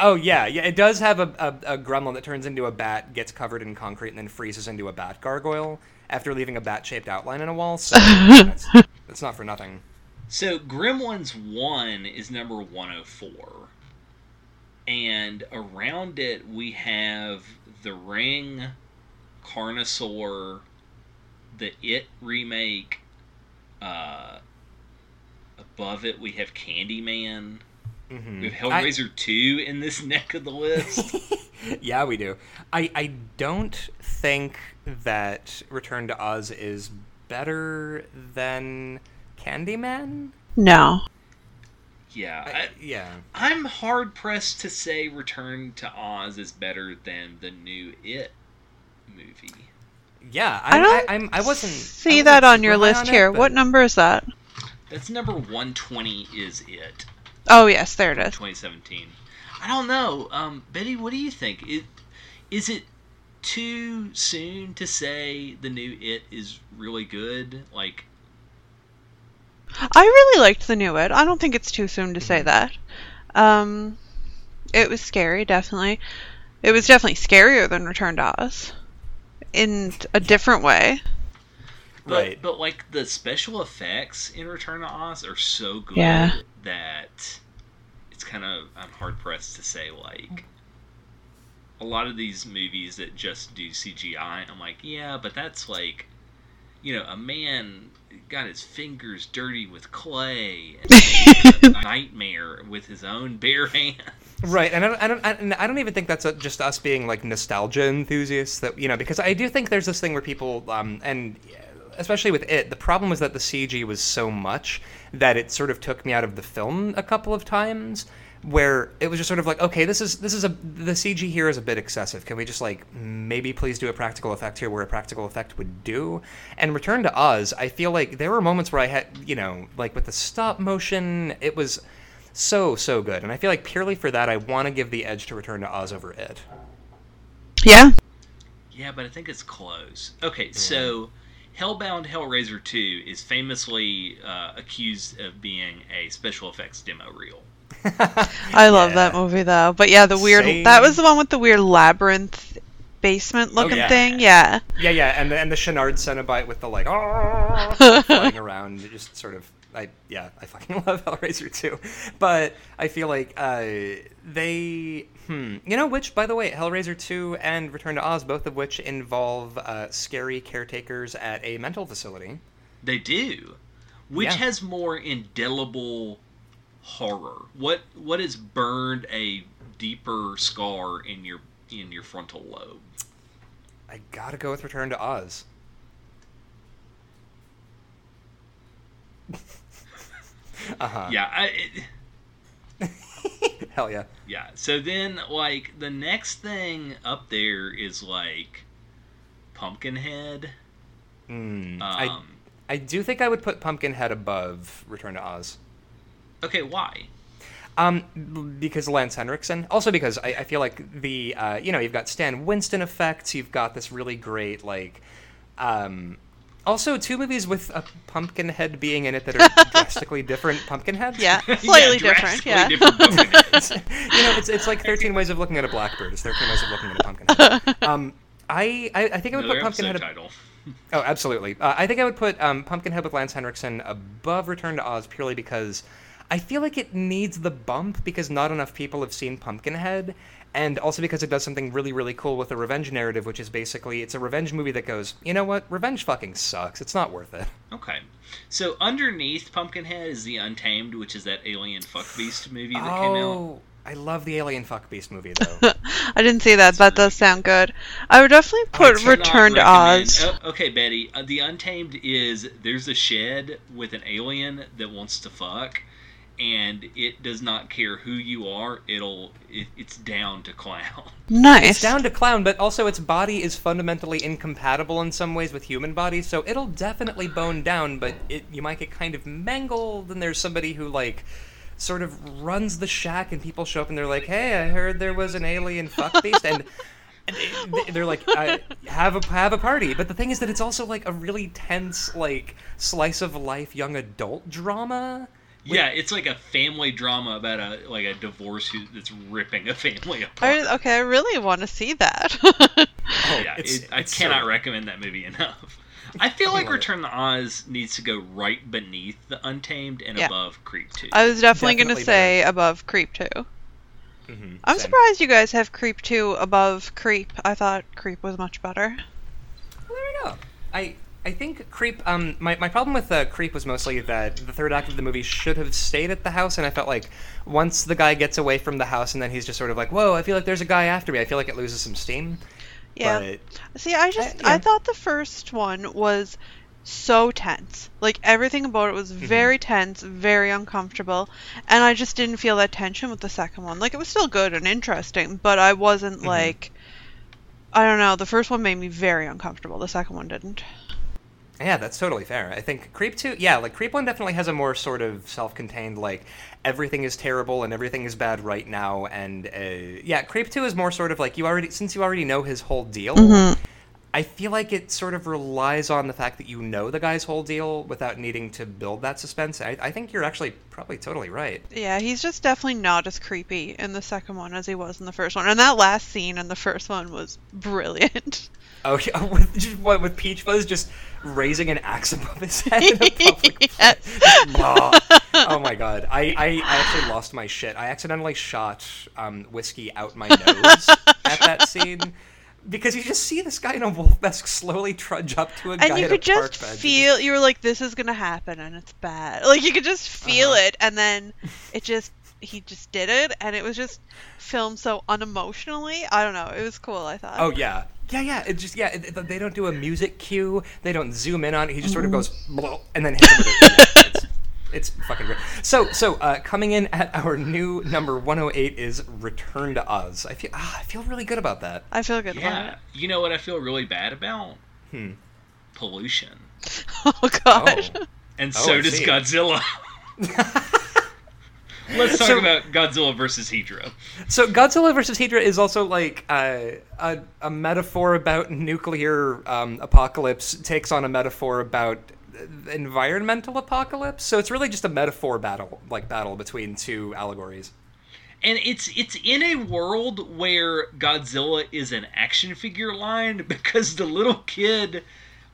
Oh yeah, yeah, it does have a, a, a gremlin that turns into a bat, gets covered in concrete, and then freezes into a bat gargoyle after leaving a bat-shaped outline in a wall. So [LAUGHS] that's, that's not for nothing. So Gremlins 1 is number 104. And around it we have The Ring, Carnosaur, the It remake. Uh, above it we have Candyman. hmm We have Hellraiser 2 in this [LAUGHS] neck of the list. [LAUGHS] yeah, we do. I I don't think that Return to Oz is better than Candyman. no. yeah. I, I, yeah. I'm hard pressed to say Return to Oz is better than the new It movie. Yeah, I I'm, don't I, I'm, I wasn't. I See wasn't that on your list on it, here. but- What number is that? That's number 120 is It. Oh, yes, there it is. 2017. I don't know. Um, Betty, what do you think? It, is it too soon to say the new It is really good? Like, I really liked the new It. I don't think it's too soon to say Mhm. that. Um, it was scary, definitely. It was definitely scarier than Return to Oz, in a different way. but, Right. But like the special effects in Return to Oz are so good Yeah. that it's kind of I'm hard pressed to say like a lot of these movies that just do CGI. I'm like, yeah, but that's like, you know, a man got his fingers dirty with clay and [LAUGHS] a nightmare with his own bare [LAUGHS] hands. Right, and I don't, I don't, I don't even think that's uh just us being like nostalgia enthusiasts. That you know, because I do think there's this thing where people, um, and especially with it, the problem was that the CG was so much that it sort of took me out of the film a couple of times. where it was just sort of like, okay, this is this is a the CG here is a bit excessive. Can we just like maybe please do a practical effect here where a practical effect would do? And Return to Oz, I feel like there were moments where I had, you know, like with the stop motion, it was so so good. And I feel like purely for that, I want to give the edge to Return to Oz over it. Yeah. Yeah, but I think it's close. Okay, so Hellbound Hellraiser 2 is famously uh, accused of being a special effects demo reel. [LAUGHS] I love Yeah. that movie though. But yeah, the weird Same. that was the one with the weird labyrinth basement looking yeah. thing. Yeah. Yeah, yeah, and the, and the Channard Cenobite with the like "Ah," [LAUGHS] flying around, it just sort of. I yeah, I fucking [LAUGHS] love Hellraiser too, but I feel like uh, they hmm, you know which by the way, Hellraiser two and Return to Oz, both of which involve uh, scary caretakers at a mental facility. They do. Which Yeah. has more indelible horror? What what has burned a deeper scar in your in your frontal lobe? I gotta go with Return to Oz. [LAUGHS] uh huh. Yeah, I, it, [LAUGHS] Hell yeah. yeah. So then, like the next thing up there is like Pumpkinhead. Mm, Um, I I do think I would put Pumpkinhead above Return to Oz. okay, why? Um, because Lance Henriksen. Also because I, I feel like the uh, you know you've got Stan Winston effects. You've got this really great like, um, also two movies with a Pumpkinhead being in it that are [LAUGHS] drastically different Pumpkinheads. Yeah. [LAUGHS] Slightly yeah, different. Yeah. different Pumpkinheads. [LAUGHS] you know it's it's like thirteen ways of looking at a blackbird. It's thirteen ways of looking at a Pumpkinhead. Um, I, I I think I would Another put Pumpkinhead. episode title. Oh, absolutely. Uh, I think I would put um, Pumpkinhead with Lance Henriksen above Return to Oz purely because I feel like it needs the bump because not enough people have seen Pumpkinhead, and also because it does something really, really cool with the revenge narrative, which is basically it's a revenge movie that goes, you know what, revenge fucking sucks. It's not worth it. [LAUGHS] Okay. So underneath Pumpkinhead is the Untamed, which is that alien fuck beast movie that came out. Oh, I love the Alien Fuck Beast movie [LAUGHS] though. I didn't see that. That does sound good. I would definitely put cannot Return to Oz. Oh, okay, Betty. Uh, the Untamed is there's a shed with an alien that wants to fuck, and it does not care who you are. It'll it, it's down to clown. [LAUGHS] Nice. It's down to clown, but also its body is fundamentally incompatible in some ways with human bodies, so it'll definitely bone down, but it you might get kind of mangled, and there's somebody who like sort of runs the shack and people show up and they're like, Hey, I heard there was an alien fuck beast and and they- they're like, I, have a have a party, but the thing is that it's also like a really tense, like slice of life young adult drama. Yeah, it's like a family drama about a like a divorce who, that's ripping a family [LAUGHS] apart. I, okay, I really want to see that. [LAUGHS] Oh, yeah, it's- it, I it's so cannot good. recommend that movie enough. I feel like love it. Return to Oz needs to go right beneath the Untamed and Yeah. above Creep 2. I was definitely, going to say above Creep 2. Mhm, I'm same. surprised you guys have Creep 2 above Creep. I thought Creep was much better. Well, there we go. I I think Creep. Um, my my problem with uh, Creep was mostly that the third act of the movie should have stayed at the house, and I felt like once the guy gets away from the house, and then he's just sort of like, "Whoa, I feel like there's a guy after me." I feel like it loses some steam. Yeah. But See, I just yeah. I thought the first one was so tense. Like everything about it was Mm-hmm. very tense, very uncomfortable, and I just didn't feel that tension with the second one. Like it was still good and interesting, but I wasn't Mm-hmm. like I don't know, the first one made me very uncomfortable. The second one didn't. Yeah, that's totally fair. I think Creep two, yeah, like Creep one definitely has a more sort of self-contained, like everything is terrible and everything is bad right now, and uh, yeah, Creep two is more sort of like you already since you already know his whole deal. Mm-hmm. I feel like it sort of relies on the fact that you know the guy's whole deal without needing to build that suspense. I, I think you're actually probably totally right. Yeah, he's just definitely not as creepy in the second one as he was in the first one. And that last scene in the first one was brilliant. [LAUGHS] Oh, yeah, [LAUGHS] with just what with Peach Fuzz just raising an axe above his [LAUGHS] head in a public place. Oh my god, I, I, I actually lost my shit. I accidentally shot um, whiskey out my nose at that [LAUGHS] scene. Because you just see this guy in a wolf mask slowly trudge up to a guy and you at could just feel you were like this is gonna happen and it's bad [LAUGHS] like you could just feel Uh-huh. it and then it just he just did it and it was just filmed so unemotionally i don't know it was cool i thought Oh yeah, yeah, yeah. It just yeah. It, it- they don't do a music cue. They don't zoom in on it. He just sort of goes. And then hits him with it. [LAUGHS] It's- it's fucking great. So, so uh, coming in at our new number 108 is Return to Oz. I feel ah, I feel really good about that. I feel good about Yeah. You know what I feel really bad about? Hmm. Pollution. [LAUGHS] Oh god. Oh. And Oh, so I does see. Godzilla. [LAUGHS] Let's talk So- about Godzilla versus Hedorah. So Godzilla versus Hedorah is also like uh, a a metaphor about nuclear um, apocalypse takes on a metaphor about environmental apocalypse. So it's really just a metaphor battle, like battle between two allegories. And it's it's in a world where Godzilla is an action figure line [LAUGHS] because the little kid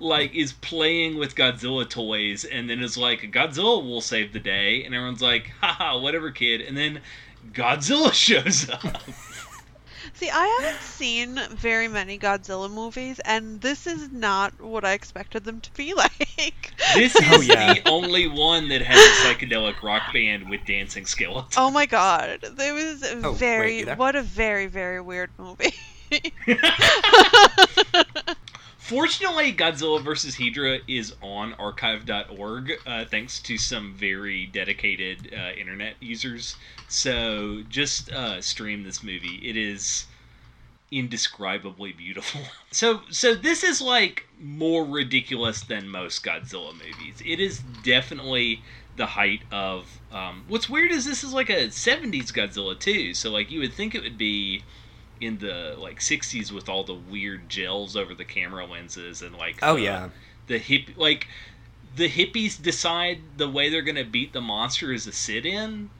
like is playing with Godzilla toys and then is like Godzilla will save the day and everyone's like haha whatever kid and then Godzilla [LAUGHS] shows up. [LAUGHS] See, I haven't seen very many Godzilla movies, and this is not what I expected them to be [LAUGHS] like. This is Oh, yeah. the only one that has a psychedelic rock band with dancing skeletons. oh my god, it was Oh, very you there? what a very very weird movie. Fortunately, Godzilla vs. Hedorah is on archive.org uh, thanks to some very dedicated uh, internet users. So just uh, stream this movie. It is indescribably beautiful. [LAUGHS] So so this is like more ridiculous than most Godzilla movies. It is definitely the height of um, what's weird is this is like a 70s Godzilla too. So like you would think it would be in the like 60s with all the weird gels over the camera lenses and like Oh the- yeah, the hip like the hippies decide the way they're gonna beat the monster is a sit-in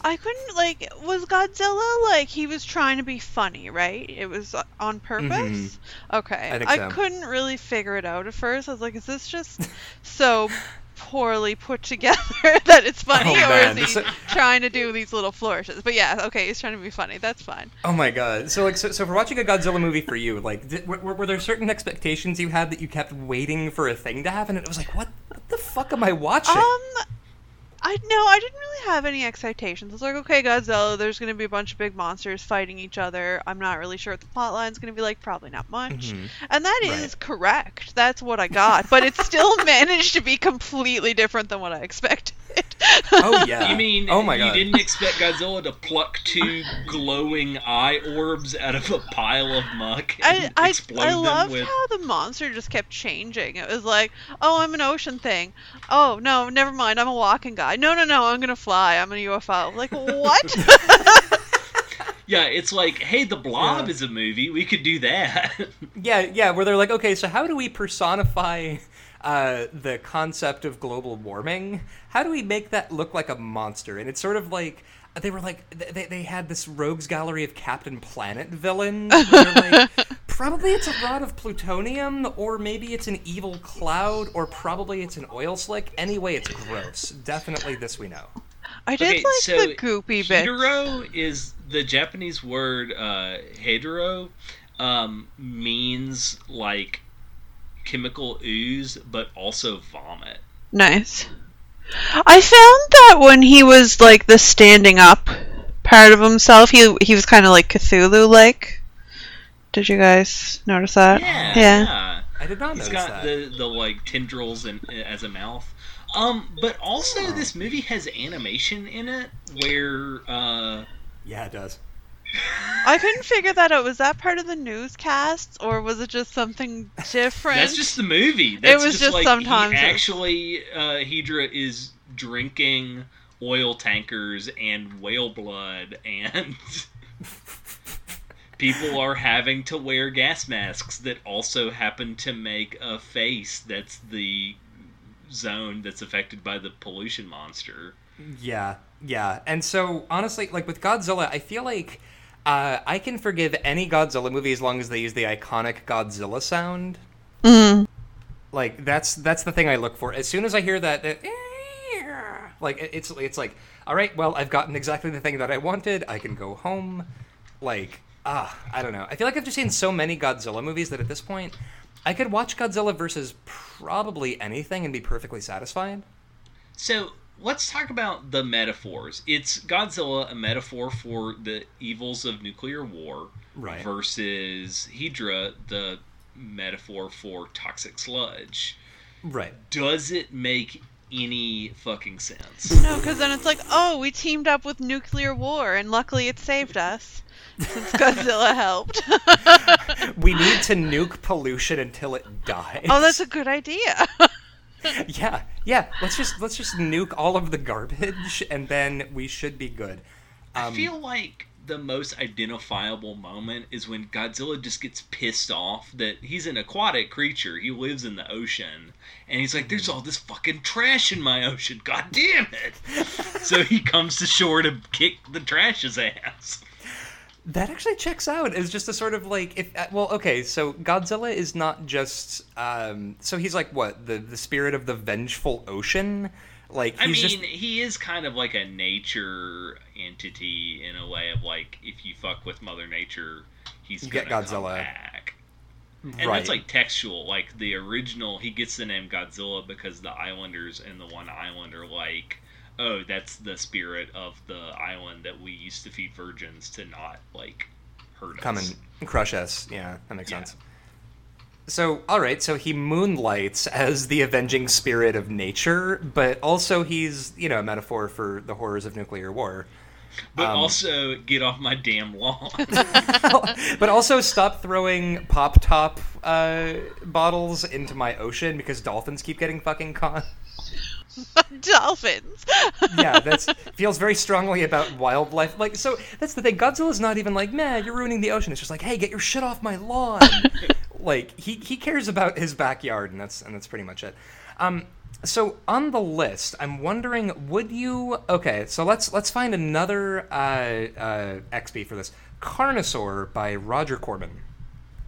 I couldn't like was Godzilla like he was trying to be funny, right? It was uh, on purpose. Okay, I think so. couldn't really figure it out at first. I was like, is this just so [LAUGHS] poorly put together [LAUGHS] that it's funny, Oh, or is he so- trying to do these little flourishes? But yeah, okay, he's trying to be funny. That's fine. Oh my god! So like, so, so for watching a Godzilla movie for you, like, did, were, were there certain expectations you had that you kept waiting for a thing to happen? And it was like, what, what the fuck am I watching? Um, I no, I didn't really have any expectations. I was like, okay, Godzilla, there's gonna be a bunch of big monsters fighting each other. I'm not really sure what the plot line's gonna be like. Probably not much. Mhm. And that is Right. correct. That's what I got. But it still [LAUGHS] managed to be completely different than what I expected. Oh [LAUGHS] yeah. you mean Oh my God. you didn't expect godzilla to pluck two glowing eye orbs out of a pile of muck I and I, explode I them loved with how the monster just kept changing. It was like, oh, I'm an ocean thing. Oh no, never mind. I'm a walking guy. No, no, no. I'm gonna fly. I'm a UFO. Like what? [LAUGHS] yeah it's like hey the blob Yeah. is a movie we could do that [LAUGHS] Yeah, yeah, where they're like, okay, so how do we personify uh, the concept of global warming? How do we make that look like a monster? And it's sort of like they were like they, they had this rogues gallery of Captain Planet villains. like, [LAUGHS] probably it's a rod of plutonium, or maybe it's an evil cloud, or probably it's an oil slick. Anyway, it's gross. Definitely this we know. I did Okay, like so the goopy bit. Hedoro is the Japanese word uh, hedoro um, means like chemical ooze, but also vomit. Nice. I found that when he was like the standing up part of himself, he he was kind of like Cthulhu like. Did you guys notice that? Yeah, Yeah. yeah. I did not He's notice got that. the the like tendrils and as a mouth. Um, but also this movie has animation in it where uh, Yeah, it does. I couldn't figure that out. Was that part of the newscasts or was it just something different? that's just the movie. That's was just, just like sometimes he actually uh, Hedorah is drinking oil tankers and whale blood and [LAUGHS] people are having to wear gas masks that also happen to make a face that's the zone that's affected by the pollution monster. Yeah, yeah. And so, honestly, like with Godzilla, I feel like uh, I can forgive any Godzilla movie as long as they use the iconic Godzilla sound. Mm. Like that's that's the thing I look for. As soon as I hear that, that like it's it's like, all right, well, I've gotten exactly the thing that I wanted. I can go home. Like, ah, I don't know. I feel like I've just seen so many Godzilla movies that at this point, I could watch Godzilla versus probably anything and be perfectly satisfied. So let's talk about the metaphors. It's Godzilla, a metaphor for the evils of nuclear war, Right. versus Hedorah, the metaphor for toxic sludge. Right. Does it make any fucking sense. No, because then it's like, oh, we teamed up with nuclear war, and luckily it saved us since [LAUGHS] Godzilla helped. We need to nuke pollution until it dies. oh, that's a good idea. [LAUGHS] [LAUGHS] yeah, yeah. Let's just let's just nuke all of the garbage, and then we should be good. I um, feel like the most identifiable moment is when Godzilla just gets pissed off that he's an aquatic creature. He lives in the ocean. And he's like, there's mm-hmm. all this fucking trash in my ocean. God damn it. [LAUGHS] so he comes to shore to kick the trash's ass. That actually checks out as just a sort of like if uh, well okay so Godzilla is not just um so he's like what the the spirit of the vengeful ocean like I mean, just he is kind of like a nature entity in a way of like, if you fuck with Mother Nature, he's You gonna get come Godzilla. back. And right that's like textual. Like the original, he gets the name Godzilla because the Islanders and the one island are like, oh, that's the spirit of the island that we used to feed virgins to not like hurt come us. Come and crush us yeah that makes Yeah. sense so all right so he moonlights as the avenging spirit of nature but also he's you know a metaphor for the horrors of nuclear war But um, also, get off my damn lawn. [LAUGHS] [LAUGHS] but also stop throwing pop top uh, bottles into my ocean because dolphins keep getting fucking caught [LAUGHS] Dolphins. [LAUGHS] yeah, that's feels very strongly about wildlife. Like, so that's the thing. Godzilla's not even like, man, you're ruining the ocean. It's just like, hey, get your shit off my lawn. [LAUGHS] like, he he cares about his backyard, and that's and that's pretty much it. Um, so on the list, I'm wondering, would you? Okay, so let's let's find another uh, uh, XP for this. Carnosaur by Roger Corman.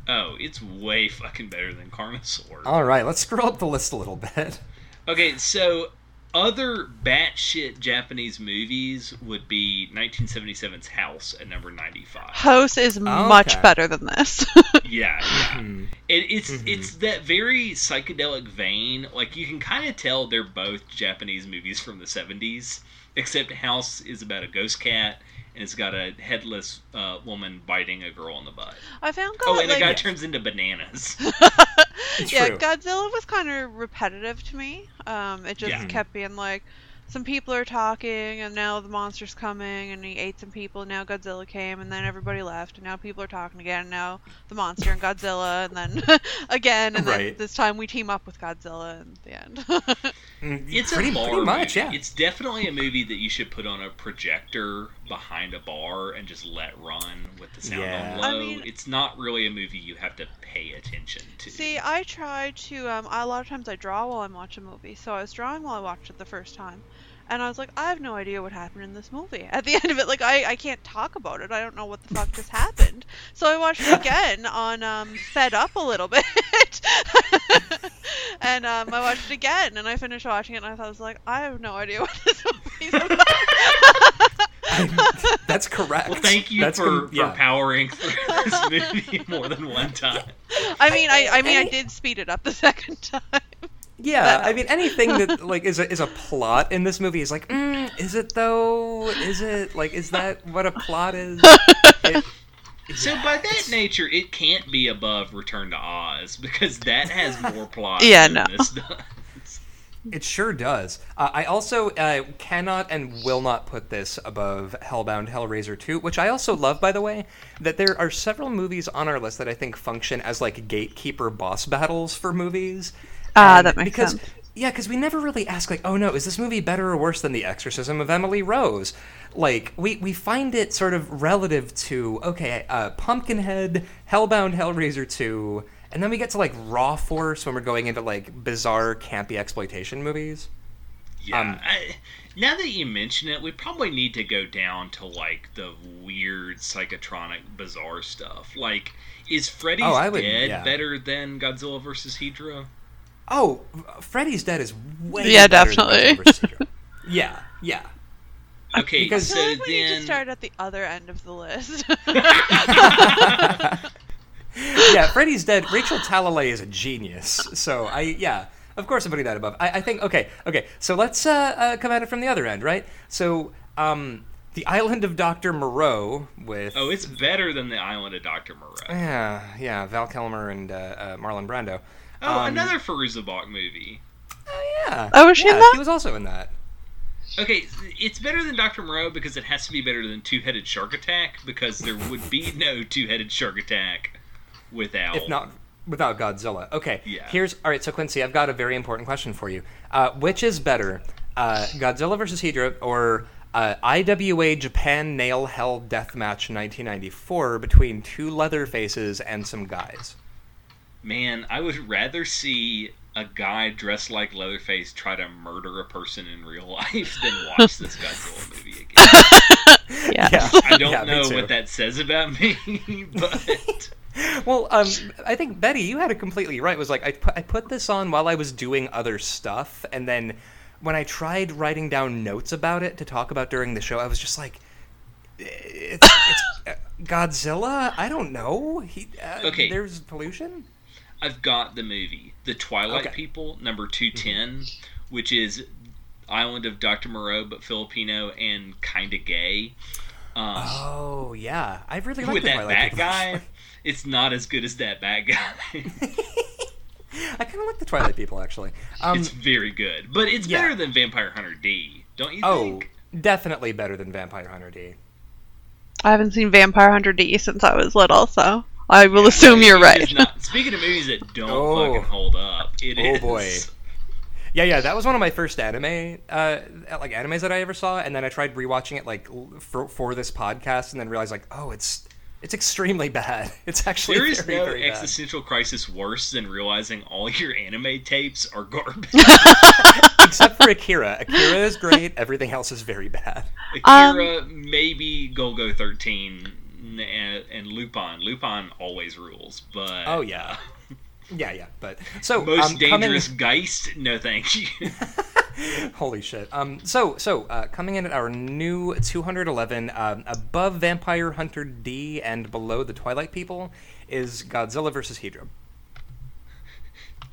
oh, it's way fucking better than Carnosaur. All right, let's scroll up the list a little bit. Okay, so other batshit Japanese movies would be 1977's House at number 95. House is much Okay. better than this. [LAUGHS] Yeah, yeah. Hmm. It, it's Mm-hmm. it's that very psychedelic vein. Like you can kind of tell they're both Japanese movies from the 70s, except House is about a ghost cat and it's got a headless uh, woman biting a girl in the butt. I found God, Oh, and like, the guy turns into bananas. [LAUGHS] yeah, True. Godzilla was kind of repetitive to me. Um, it just Yeah. kept being like, some people are talking, and now the monster's coming, and he ate some people, and now Godzilla came, and then everybody left, and now people are talking again, and now the monster and Godzilla, and then [LAUGHS] again, and then this time we team up with Godzilla in the end. [LAUGHS] Mm, It's pretty, a pretty much, yeah. It's definitely a movie that you should put on a projector behind a bar and just let run with the sound Yeah. on I low. mean- it's not really a movie you have to pay attention to. See, I try to. Um, a lot of times I draw while I'm watching a movie, so I was drawing while I watched it the first time, and I was like, I have no idea what happened in this movie. At the [LAUGHS] end of it, like I, I can't talk about it. I don't know what the fuck just happened. So I watched it again [LAUGHS] on um, Fed Up a little [LAUGHS] bit, and um, I watched it again, and I finished watching it, and I thought I was like, I have no idea what this movie's about. [LAUGHS] That's correct. well, thank you That's for, com- yeah. for powering through this movie [LAUGHS] more than one time. I mean, I, I mean, I did speed it up the [LAUGHS] second time. Yeah, That I mean anything that like is a is a plot in this movie is like, mm, is it though? Is it like is that what a plot is? It- So by that nature, it can't be above Return to Oz because that has more plot Yeah, than no. It sure does. Uh, I also uh, cannot and will not put this above Hellbound Hellraiser 2, which I also love, by the way. That there are several movies on our list that I think function as like gatekeeper boss battles for movies. Ah, And that makes because, sense. Yeah, because we never really ask like, oh no, is this movie better or worse than The Exorcism of Emily Rose? Like we we find it sort of relative to okay, uh, Pumpkinhead, Hellbound Hellraiser 2. And then we get to like Raw Force when we're going into like bizarre, campy exploitation movies. Yeah. Um, I, now that you mention it, we probably need to go down to like the weird psychotronic bizarre stuff. Like, is Freddy's Oh, would- Dead yeah. better than Godzilla vs. Hedorah? Oh, Freddy's Dead is way Yeah, better than definitely. Godzilla vs. Hedorah. [LAUGHS] yeah, yeah. Okay, Because- I so feel like we need to start at the other end of the list. [LAUGHS] [LAUGHS] Yeah, Freddy's Dead. Rachel Talalay is a genius. So I, yeah, of course I'm putting that above. I, I think okay, okay. So let's uh, uh, come at it from the other end, right? So, um, the Island of Doctor Moreau with oh, it's better than the Island of Doctor Moreau. yeah, yeah, Val Kilmer and uh, uh, Marlon Brando. Oh, Um, another Fairuza Balk movie. Oh Yeah. Oh, was she yeah, in that? He was also in that. Okay, it's better than Dr. Moreau because it has to be better than Two Headed Shark Attack because there would be no Two Headed Shark Attack without. If not without Godzilla. Okay. Yeah. Here's all right. So Quincy, I've got a very important question for you. Uh, which is better, uh, Godzilla versus Hedorah or uh, IWA Japan Nail Hell Deathmatch 1994 between two leather faces and some guys? Man, I would rather see a guy dressed like Leatherface try to murder a person in real [LAUGHS] life than watch this Godzilla movie again. [LAUGHS] Yes. Yeah. I don't Yeah, know what that says about me, [LAUGHS] but Well, um, I think Betty, you had it completely right. It was like I put, I put this on while I was doing other stuff, and then when I tried writing down notes about it to talk about during the show, I was just like, it's, [COUGHS] it's uh, Godzilla. I don't know. He, uh, Okay. There's pollution. I've got the movie, The Twilight Okay. People, number 210, which is Island of Dr. Moreau, but Filipino and kind of gay. Um, Oh yeah, I really like with that Twilight bat People, guy. [LAUGHS] it's not as good as that bad guy. [LAUGHS] I kind of like the Twilight People actually. Um, it's very good, but it's yeah. better than Vampire Hunter D, don't you think? oh, think? definitely better than Vampire Hunter D. I haven't seen Vampire Hunter D since I was little, so I will assume you're right. not- speaking of movies that don't Oh. fucking hold up, it Oh, is. boy. Yeah, yeah, that was one of my first anime, uh, like animes that I ever saw, and then I tried rewatching it like for for this podcast, and then realized like, oh, it's it's extremely bad. [LAUGHS] It's actually There is very, no very bad. existential crisis worse than realizing all [LAUGHS] your anime tapes are garbage. [LAUGHS] Except for Akira. Akira is great. Everything else is very bad. Akira, Um, maybe Golgo 13, and, and Lupin. Lupin always rules, but Oh yeah, yeah, yeah. But so most um, coming- dangerous Geist. No, thank you. [LAUGHS] Holy shit. Um, so so uh, coming in at our new 211, um, above Vampire Hunter D and below the Twilight People is Godzilla versus Hedorah.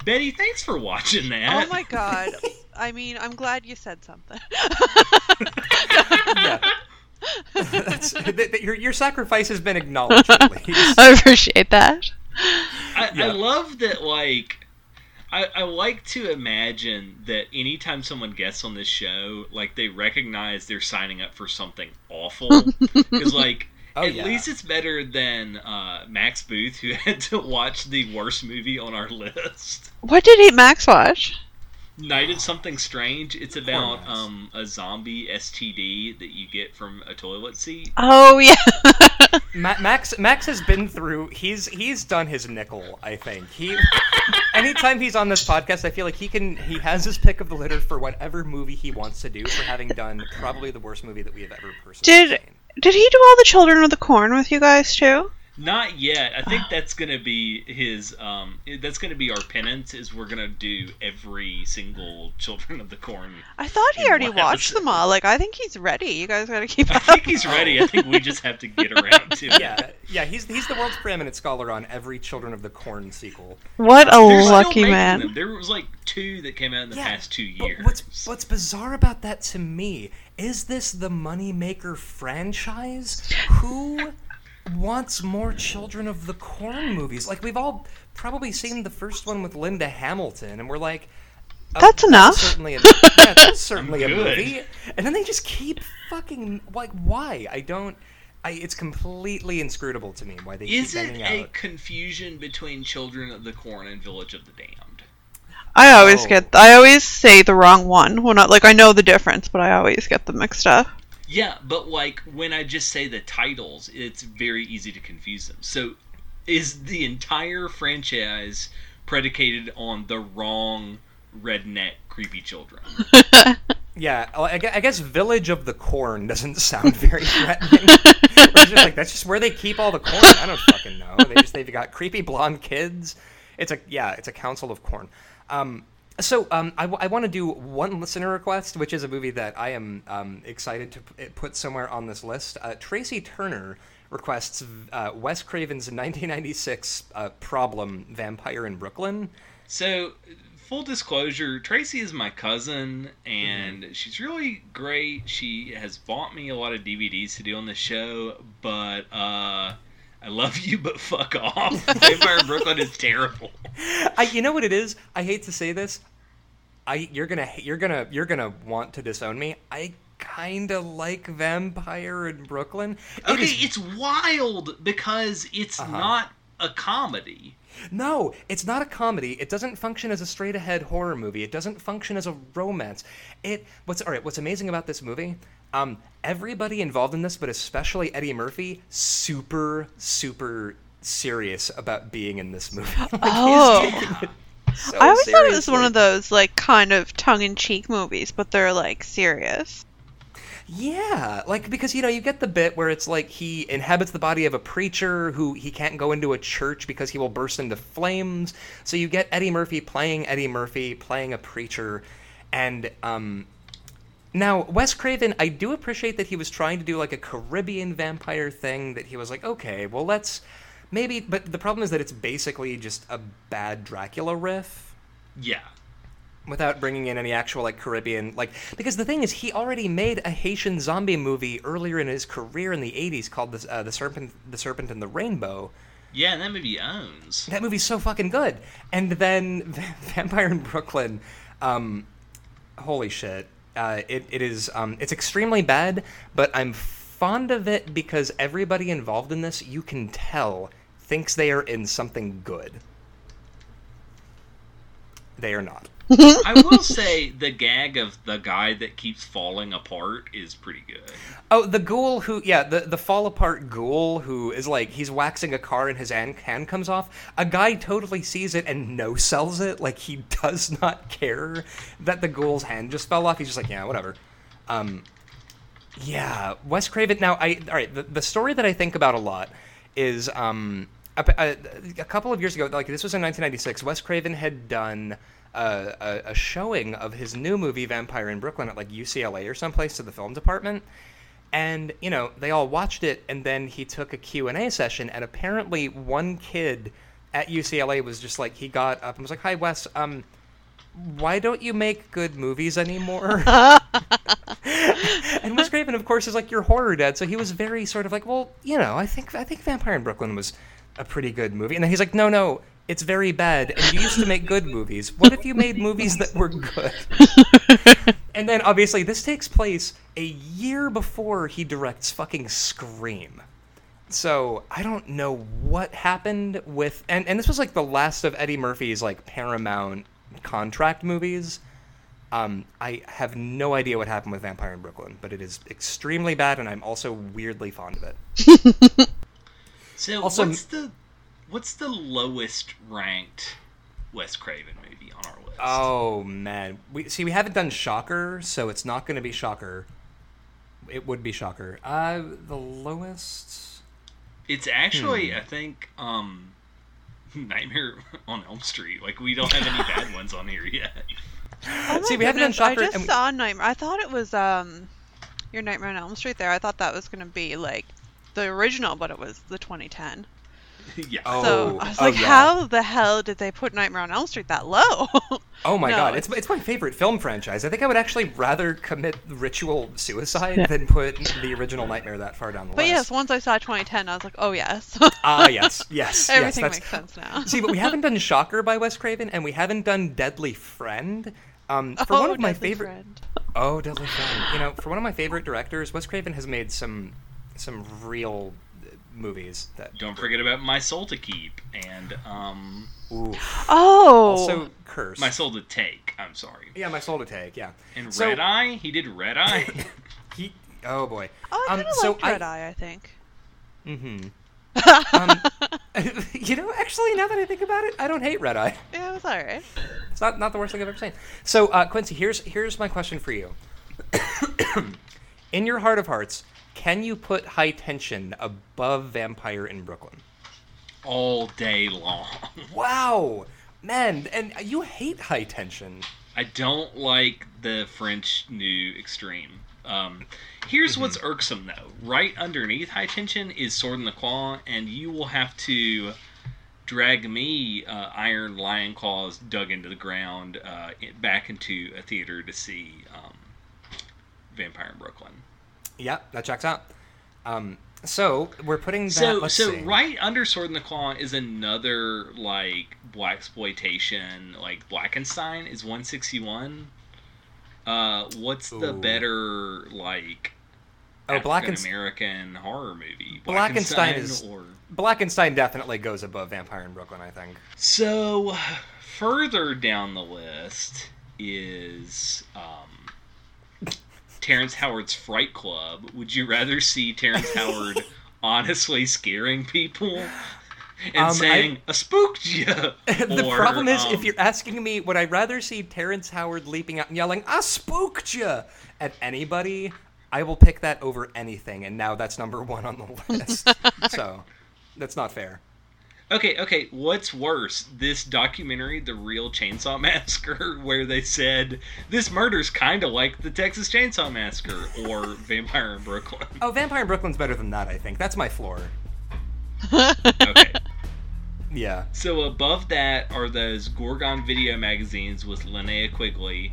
Betty, thanks for watching that. Oh my god. [LAUGHS] I mean, I'm glad you said something. yeah. [LAUGHS] That's, th- th- your, your sacrifice has been acknowledged, at least. I appreciate that. I, Yeah. I love that. Like, I, I like to imagine that anytime someone gets on this show, like they recognize they're signing up for something awful. [LAUGHS] Because, like, Oh, at yeah. least it's better than uh, Max Booth, who [LAUGHS] had to watch the worst movie on our list. What did he Max watch? Night of Something Strange. It's about Max. um, a zombie STD that you get from a toilet seat. Oh yeah. [LAUGHS] Ma- Max Max has been through. He's he's done his nickel. I think he. Anytime he's on this podcast, I feel like he can. He has his pick of the litter for whatever movie he wants to do. For having done probably the worst movie that we have ever personally Did- seen. Did he do all the Children of the Corn with you guys too? Not yet. I think [SIGHS] that's gonna be his. Um, that's gonna be our penance. Is we're gonna do every single Children of the Corn. I thought he already one watched them all. Like I think he's ready. You guys gotta keep [LAUGHS] I up. think he's ready. I think we just have to get around [LAUGHS] to it. Yeah, yeah. He's he's the world's preeminent scholar on every Children of the Corn sequel. What a They're lucky man. them. There was like two that came out in the Yeah, past two years. What's what's bizarre about that to me is this the moneymaker franchise? Who wants more Children of the Corn movies? Like we've all probably seen the first one with Linda Hamilton, and we're like, oh, That's enough. Certainly, a, yeah, that's [LAUGHS] certainly a movie. And then they just keep fucking like why? I don't. I, it's completely inscrutable to me why they Is keep it banging a out. confusion between Children of the Corn and Village of the Damned? I always Oh. get. I always say the wrong one. Well, not like I know the difference, but I always get them mixed up. Yeah, but like when I just say the titles, it's very easy to confuse them. So, is the entire franchise predicated on the wrong redneck creepy children? [LAUGHS] Yeah, I guess Village of the Corn doesn't sound very [LAUGHS] threatening. just like that's just where they keep all the corn. I don't fucking know. They just they've got creepy blonde kids. It's a yeah, it's a council of corn. Um, so um, I, want to do one listener request, which is a movie that I am um, excited to p- put somewhere on this list. Uh, Tracy Turner requests uh, Wes Craven's 1996 uh, problem Vampire in Brooklyn. So, full disclosure, Tracy is my cousin, and Mm-hmm. she's really great. She has bought me a lot of DVDs to do on the show, but uh, I love you, but fuck off. [LAUGHS] Vampire in Brooklyn is terrible. I, you know what it is? I hate to say this. I you're gonna you're gonna you're gonna want to disown me. I kind of like Vampire in Brooklyn. It Okay, is- it's wild because it's Uh-huh. not a comedy. no, it's not a comedy. It doesn't function as a straight ahead horror movie. It doesn't function as a romance. It what's all right. What's amazing about this movie? Um, everybody involved in this, but especially Eddie Murphy, super super serious about being in this movie. [LAUGHS] Like, Oh. so I always thought it was one of those like kind of tongue-in-cheek movies, but they're like serious. Yeah, like because you know you get the bit where it's like he inhabits the body of a preacher who he can't go into a church because he will burst into flames. So you get Eddie Murphy playing Eddie Murphy playing a preacher, and um, now Wes Craven, I do appreciate that he was trying to do like a Caribbean vampire thing. That he was like, okay, well let's maybe, but the problem is that it's basically just a bad Dracula riff Yeah. without bringing in any actual like Caribbean like because the thing is he already made a Haitian zombie movie earlier in his career in the 80s called the uh, the serpent the serpent and the rainbow Yeah, and that movie owns. that movie's so fucking good and then [LAUGHS] Vampire in Brooklyn um holy shit uh, it, it is um, it's extremely bad but I'm fond of it because everybody involved in this you can tell thinks they are in something good. They are not [LAUGHS] I will say the gag of the guy that keeps falling apart is pretty good. Oh, the ghoul who, yeah, the, the fall apart ghoul who is like, he's waxing a car and his hand, hand comes off. A guy totally sees it and no sells it. Like, he [LAUGHS] does not care that the ghoul's hand just fell off. He's just like, yeah, whatever. Um, yeah, Wes Craven. Now, I, all right, the, the story that I think about a lot is, um, a, a, a couple of years ago, like, this was in 1996, Wes Craven had done a, a, a showing of his new movie Vampire in Brooklyn at like UCLA or someplace to the film department. And you know they all watched it and then he took a q&a session and apparently one kid at ucla was just like he got up and was like hi wes um why don't you make good movies anymore? [LAUGHS] [LAUGHS] And wes craven of course is like your horror dad. So he was very sort of like well you know i think i think vampire in brooklyn was a pretty good movie. And then he's like no no it's very bad and you used to make good movies what if you made movies that were good [LAUGHS] and then obviously this takes place a year before he directs fucking Scream. So I don't know what happened with and, and this was like the last of Eddie Murphy's like Paramount contract movies. Um, I have no idea what happened with Vampire in Brooklyn, but it is extremely bad, and I'm also weirdly fond of it. [LAUGHS] So Also- what's the what's the lowest ranked Wes Craven movie on our list? Oh man, we see we haven't done Shocker, so it's not going to be Shocker. It would be Shocker. Uh, the lowest. It's actually Hmm. I think um [LAUGHS] Nightmare on Elm Street. Like we don't have any [LAUGHS] bad ones on here yet. Oh See, we haven't done goodness, I just we- saw Nightmare. I thought it was um, your Nightmare on Elm Street. There, I thought that was gonna be like the original, but it was the 2010. [LAUGHS] yeah. Oh. so I was oh, like, yeah. how the hell did they put Nightmare on Elm Street that low? [LAUGHS] Oh my No, god, it's, it's my favorite film franchise. I think I would actually rather commit ritual suicide than put the original Nightmare that far down the but list. But yes, once I saw 2010, I was like, oh yes, Ah, yes, [LAUGHS] yes, everything yes. makes sense now. See, but we haven't done Shocker by Wes Craven, and we haven't done Deadly Friend. Um, for oh, one of my Deadly favorite, Friend. oh, Deadly Friend. You know, for one of my favorite directors, Wes Craven has made some some real uh, movies that. Don't forget about My Soul to Keep and um Ooh. Oh, Also, Curse. My Soul to Take. I'm sorry. yeah, my soul to take. Yeah. And So- Red Eye. He did Red Eye. [LAUGHS] He. Oh boy. oh, I um, kind of so liked I- Red Eye. I think. Mm-hmm. [LAUGHS] um, [LAUGHS] you know, actually, now that I think about it, I don't hate Red Eye. Yeah, it was alright. It's not not the worst thing I've ever seen. So, uh, Quincy, here's here's my question for you. [COUGHS] In your heart of hearts, can you put High Tension above Vampire in Brooklyn? all day long. Wow, man, and you hate High Tension. I don't like the French New Extreme. Um, here's what's irksome though. Right underneath High Tension is Sword in the Claw, and you will have to drag me, uh, Iron Lion Claws, dug into the ground, uh, back into a theater to see um, Vampire in Brooklyn. Yeah, that checks out. Um, So we're putting that. So so see. right under Sword in the Claw is another like black exploitation like Blackenstein is 161. Uh, what's the better like Oh, Black American horror movie? Blackenstein is- or Blackenstein definitely goes above Vampire in Brooklyn. I think. So, further down the list is um, Terrence Howard's Fright Club. Would you rather see Terrence [LAUGHS] Howard honestly scaring people and Um, saying "a spooked you"? [LAUGHS] the or, problem is, if um, you're asking me, would I rather see Terrence Howard leaping out and yelling "I spooked you" at anybody? I will pick that over anything, and now that's number one on the [LAUGHS] list. so, that's not fair. Okay, okay. What's worse, this documentary, The Real Chainsaw [LAUGHS] Massacre, where they said this murder's kind of like the Texas Chainsaw Massacre, or [LAUGHS] Vampire in Brooklyn? Oh, Vampire in Brooklyn's better than that. I think that's my floor. Okay. [LAUGHS] Yeah. So above that are those Gorgon video magazines with Linnea Quigley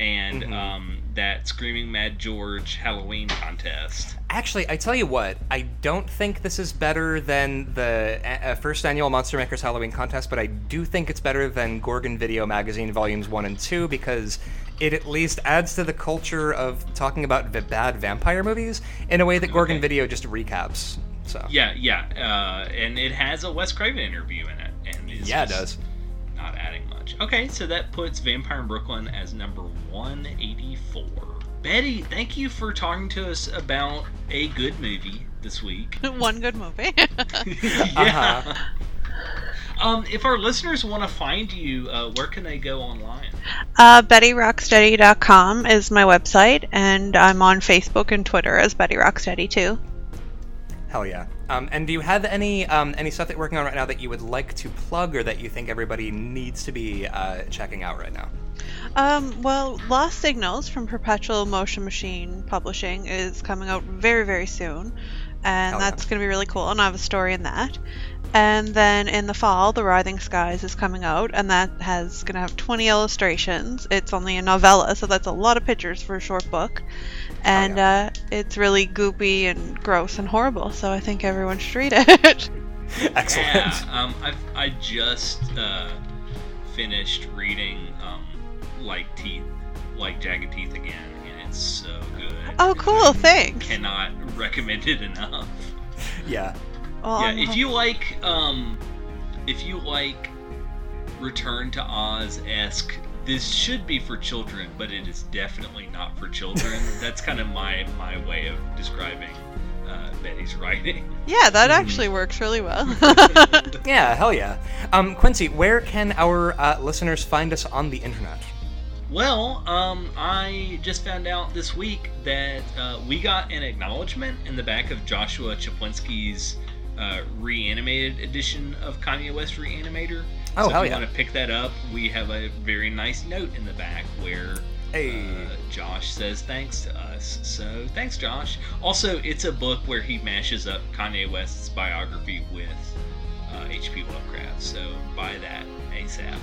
and Mhm. um, that Screaming Mad George Halloween contest. Actually, I tell you what, I don't think this is better than the uh, first annual Monster Makers Halloween contest, but I do think it's better than Gorgon Video Magazine Volumes 1 and 2 because it at least adds to the culture of talking about the bad vampire movies in a way that Gorgon Okay. Video just recaps. So, Yeah, yeah, uh, and it has a Wes Craven interview in it, and yeah, it does. Not adding much. Okay, so that puts Vampire in Brooklyn as number 184. Betty, thank you for talking to us about a good movie this week. [LAUGHS] One good movie. [LAUGHS] yeah. Uh-huh. [LAUGHS] Um, if our listeners want to find you, uh, where can they go online? uh, BettyRocksteady.com is my website, and I'm on Facebook and Twitter as Betty Rocksteady too. Hell yeah. Um, and do you have any um, any stuff that you're working on right now that you would like to plug or that you think everybody needs to be uh, checking out right now? Um, well, Lost Signals from Perpetual Motion Machine Publishing is coming out very, very soon, and yeah. that's going to be really cool. And I have a story in that. And then in the fall, The Writhing Skies is coming out, and that has going to have 20 illustrations. It's only a novella, so that's a lot of pictures for a short book. And uh, it's really goopy and gross and horrible, so I think everyone should read it. [LAUGHS] Excellent. Yeah, um, I've, I just uh, finished reading um, Like Teeth, Like Jagged Teeth again, and it's so good. oh, cool, thanks. Cannot recommend it enough. Yeah. Well, yeah, I'm if you like, um, if you like Return to Oz esque, this should be for children, but it is definitely not for children. [LAUGHS] That's kind of my my way of describing uh, Betty's [LAUGHS] writing. Yeah, that actually works really well. [LAUGHS] Yeah, hell yeah. Um, Quincy, where can our uh, listeners find us on the internet? Well, um, I just found out this week that uh, we got an acknowledgement in the back of Joshua Chaplinsky's uh, reanimated edition of Kanye West Reanimator. Oh, so hell if you yeah. want to pick that up, we have a very nice note in the back where Hey. uh, Josh says thanks to us. So thanks, Josh. Also, it's a book where he mashes up Kanye West's biography with uh, H.P. Lovecraft. So buy that ASAP.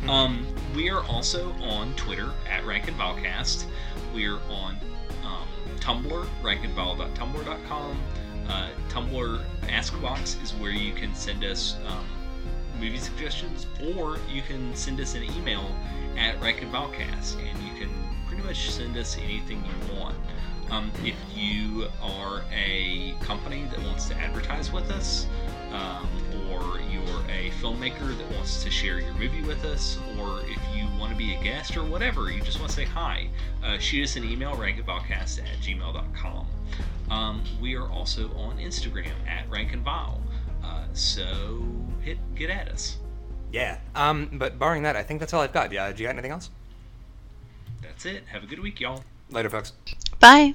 Hmm. Um, we are also on Twitter at RankandVileCast. We're on um, Tumblr, rankandvile.tumblr.com. Uh, Tumblr Askbox is where you can send us um, movie suggestions, or you can send us an email at RankandVilecast, and you can pretty much send us anything you want. Um, if you are a company that wants to advertise with us, um, or you're a filmmaker that wants to share your movie with us, or if you want to be a guest or whatever, you just want to say hi, uh, shoot us an email, rankandvilecast at gmail.com. Um, we are also on Instagram at rankandvile. Uh, so hit get at us. Yeah. Um, but barring that, I think that's all I've got. Yeah. Do you got anything else? That's it. Have a good week, y'all. Later, folks. Bye.